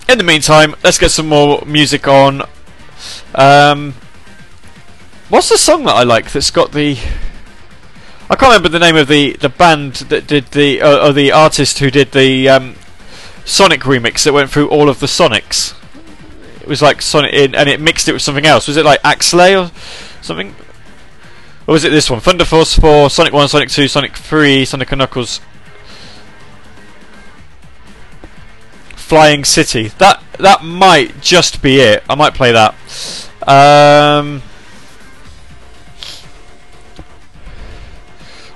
In the meantime, let's get some more music on. Um, what's the song that I like that's got the. I can't remember the name of the, the band that did the. Uh, or the artist who did the um, Sonic remix that went through all of the Sonics. It was like Sonic in, and it mixed it with something else. Was it like Axley or something? Or was it this one? Thunder Force 4, Sonic 1, Sonic 2, Sonic 3, Sonic and Knuckles. Flying City. That that might just be it. I might play that. Um,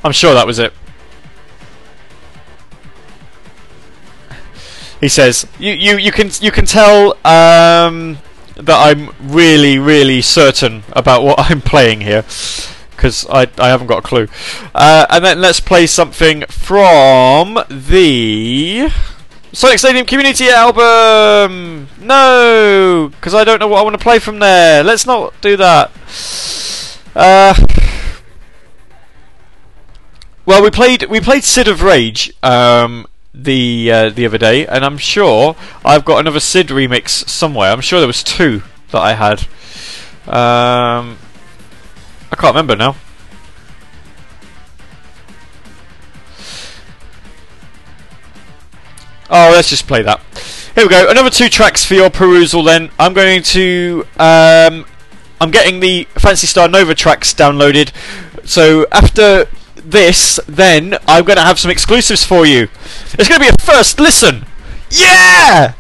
I'm sure that was it. He says, "You you you can you can tell um, that I'm really really certain about what I'm playing here." Because I, I haven't got a clue. Uh, and then let's play something from the Sonic Stadium Community Album! No! Because I don't know what I want to play from there. Let's not do that. Uh, well, we played we played Sid of Rage um, the uh, the other day, and I'm sure I've got another SID remix somewhere. I'm sure there was two that I had. Um, I can't remember now. Oh, let's just play that. Here we go. Another two tracks for your perusal. Then I'm going to. Um, I'm getting the Phantasy Star Nova tracks downloaded. So after this, then I'm going to have some exclusives for you. It's going to be a first listen. Yeah. Yeah!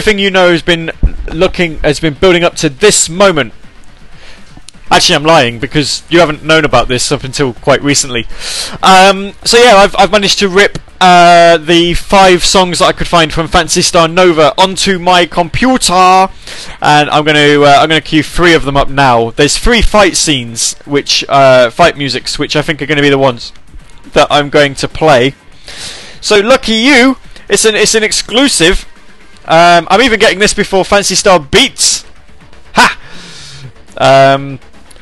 Everything you know has been looking has been building up to this moment. Actually, I'm lying because you haven't known about this up until quite recently. Um, so yeah, I've, I've managed to rip uh, the five songs that I could find from Phantasy Star Nova onto my computer, and I'm going to uh, I'm going to cue three of them up now. There's three fight scenes, which uh, fight musics, which I think are going to be the ones that I'm going to play. So lucky you, it's an it's an exclusive. Um, I'm even getting this before Phantasy Star Beats. Ha! Um,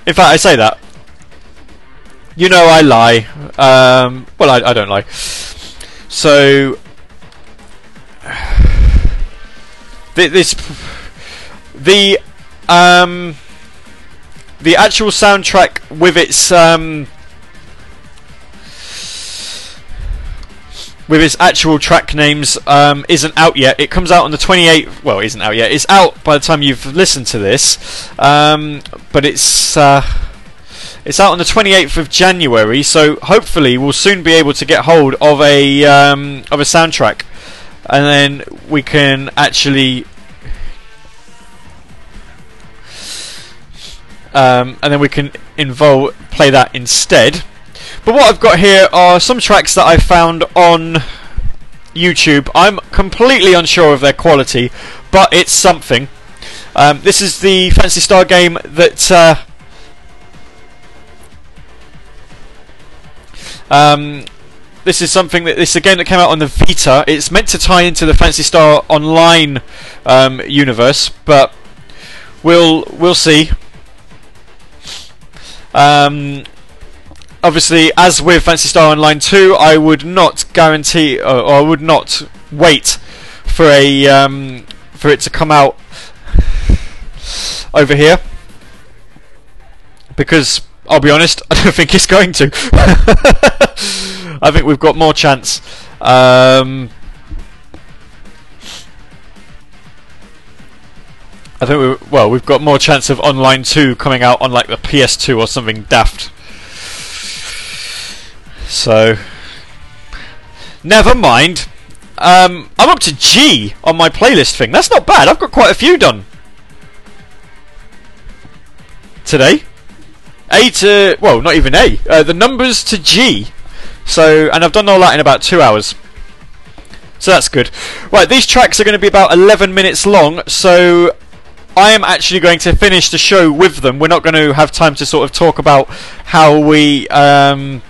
in fact, I say that. You know I lie. Um, well, I, I don't lie. So thi- this the um the actual soundtrack with its um with its actual track names um, isn't out yet. It comes out on the 28th. Well, isn't out yet. It's out by the time you've listened to this, um, but it's uh, it's out on the 28th of January. So hopefully we'll soon be able to get hold of a um, of a soundtrack, and then we can actually. Um, and then we can involve play that instead. But what I've got here are some tracks that I found on YouTube. I'm completely unsure of their quality, but it's something. Um, this is the Phantasy Star game that. Uh, um, this is something that this is a game that came out on the Vita. It's meant to tie into the Phantasy Star Online um, universe, but we'll we'll see. Um, obviously, as with Phantasy Star Online 2, I would not guarantee, or, or I would not wait for a um, for it to come out over here because I'll be honest, I don't think it's going to. I think we've got more chance. Um, I think we well, we've got more chance of Online 2 coming out on like the PS2 or something daft. So, never mind. Um, I'm up to G on my playlist thing. That's not bad. I've got quite a few done today. A to well, not even A. Uh, the numbers to G. So, and I've done all that in about two hours. So that's good. Right, these tracks are going to be about 11 minutes long. So I am actually going to finish the show with them. We're not going to have time to sort of talk about how we, um,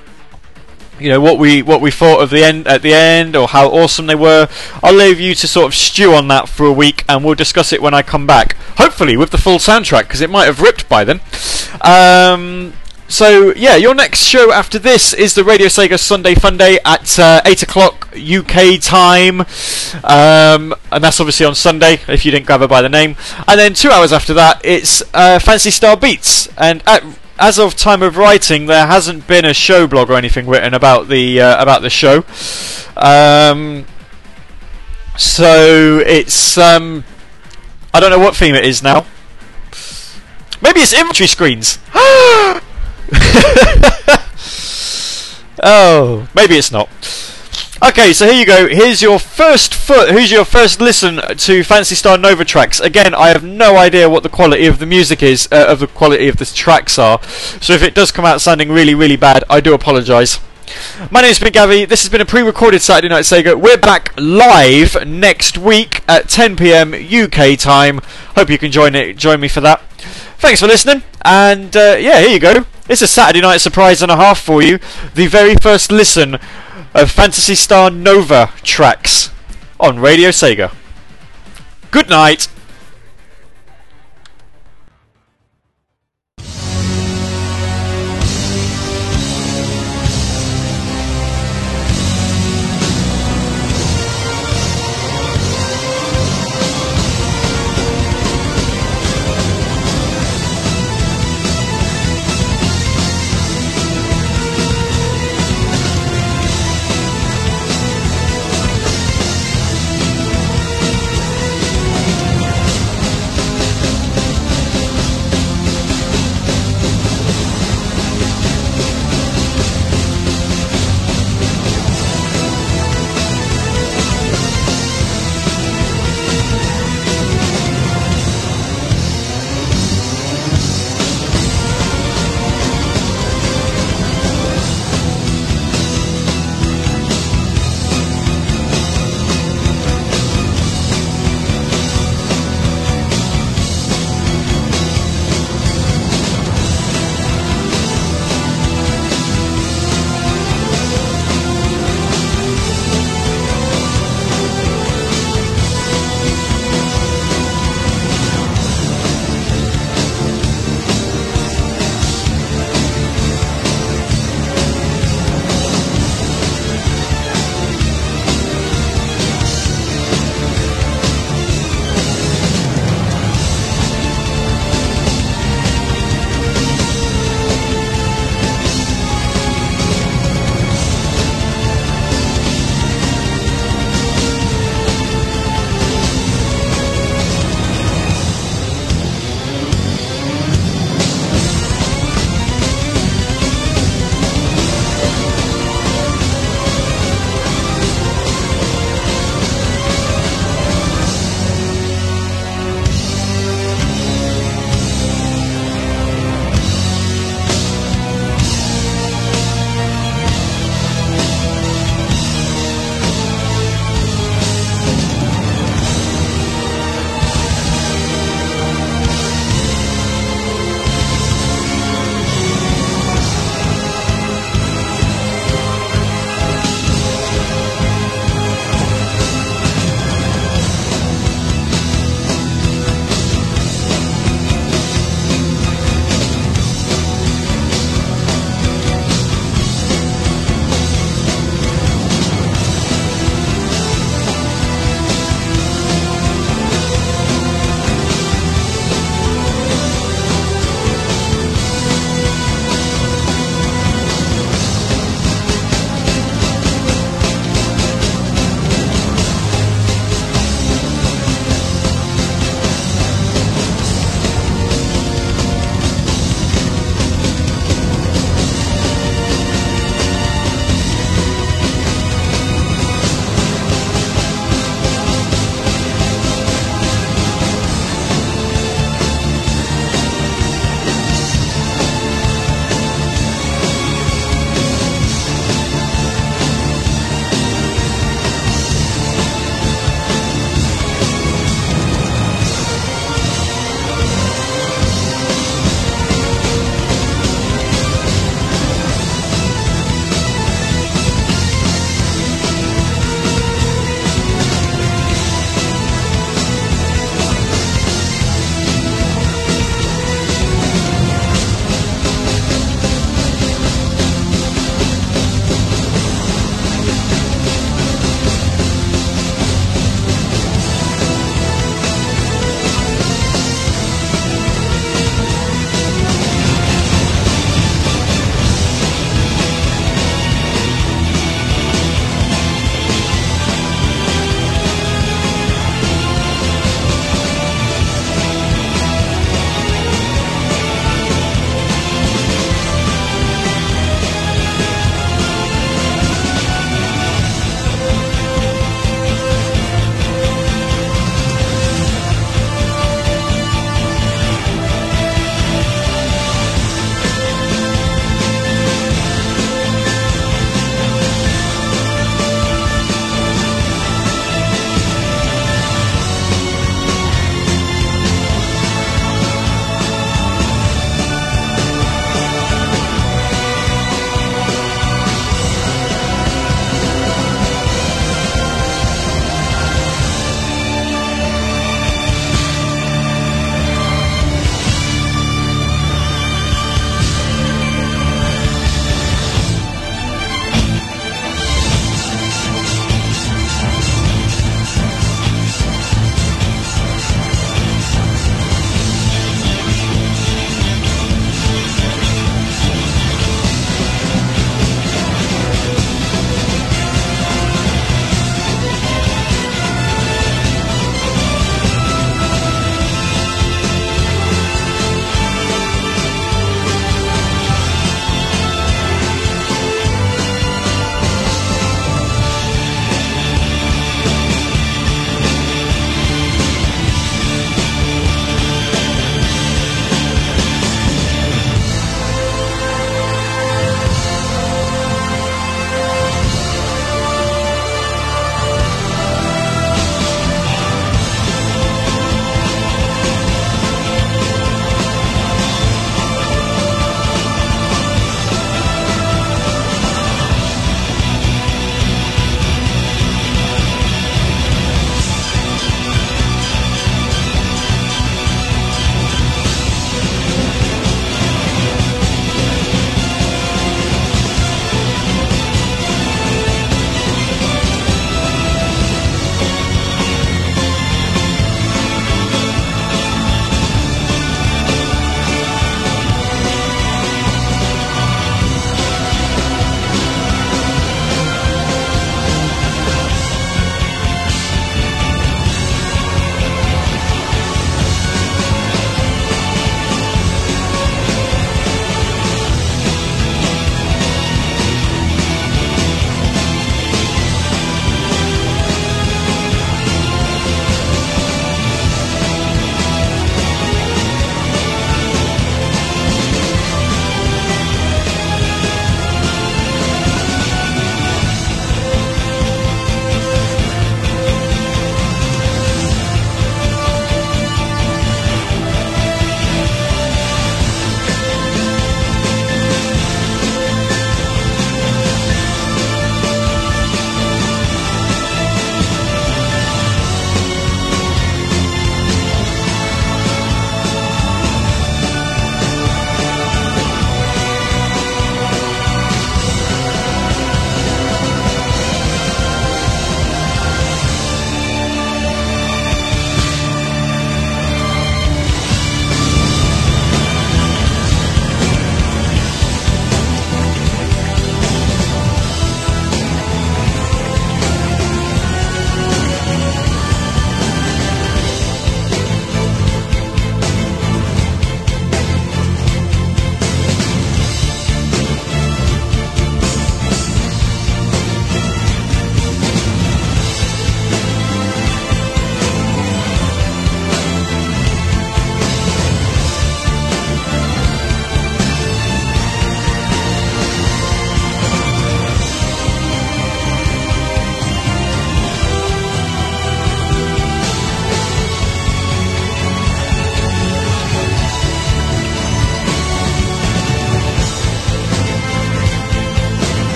you know, what we what we thought of the end at the end or how awesome they were. I'll leave you to sort of stew on that for a week, and we'll discuss it when I come back. Hopefully with the full soundtrack because it might have ripped by then. Um, so yeah, your next show after this is the Radio Sega Sunday Funday at uh, eight o'clock UK time, um, and that's obviously on Sunday if you didn't grab it by the name. And then two hours after that, it's uh, Phantasy Star Beats, and at as of time of writing, there hasn't been a show blog or anything written about the uh, about the show. Um, so it's um, I don't know what theme it is now. Maybe it's inventory screens. oh, maybe it's not. Okay, so here you go. Here's your first foot. Who's your first listen to Phantasy Star Nova tracks? Again, I have no idea what the quality of the music is, uh, of the quality of the tracks are. So if it does come out sounding really, really bad, I do apologise. My name's been Gavi. This has been a pre-recorded Saturday Night Sega. We're back live next week at 10 p.m. UK time. Hope you can join it. Join me for that. Thanks for listening, and uh, yeah, here you go. It's a Saturday night surprise and a half for you. The very first listen of Phantasy Star Nova tracks on Radio Sega. Good night.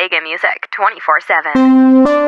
Sega, music 24 7.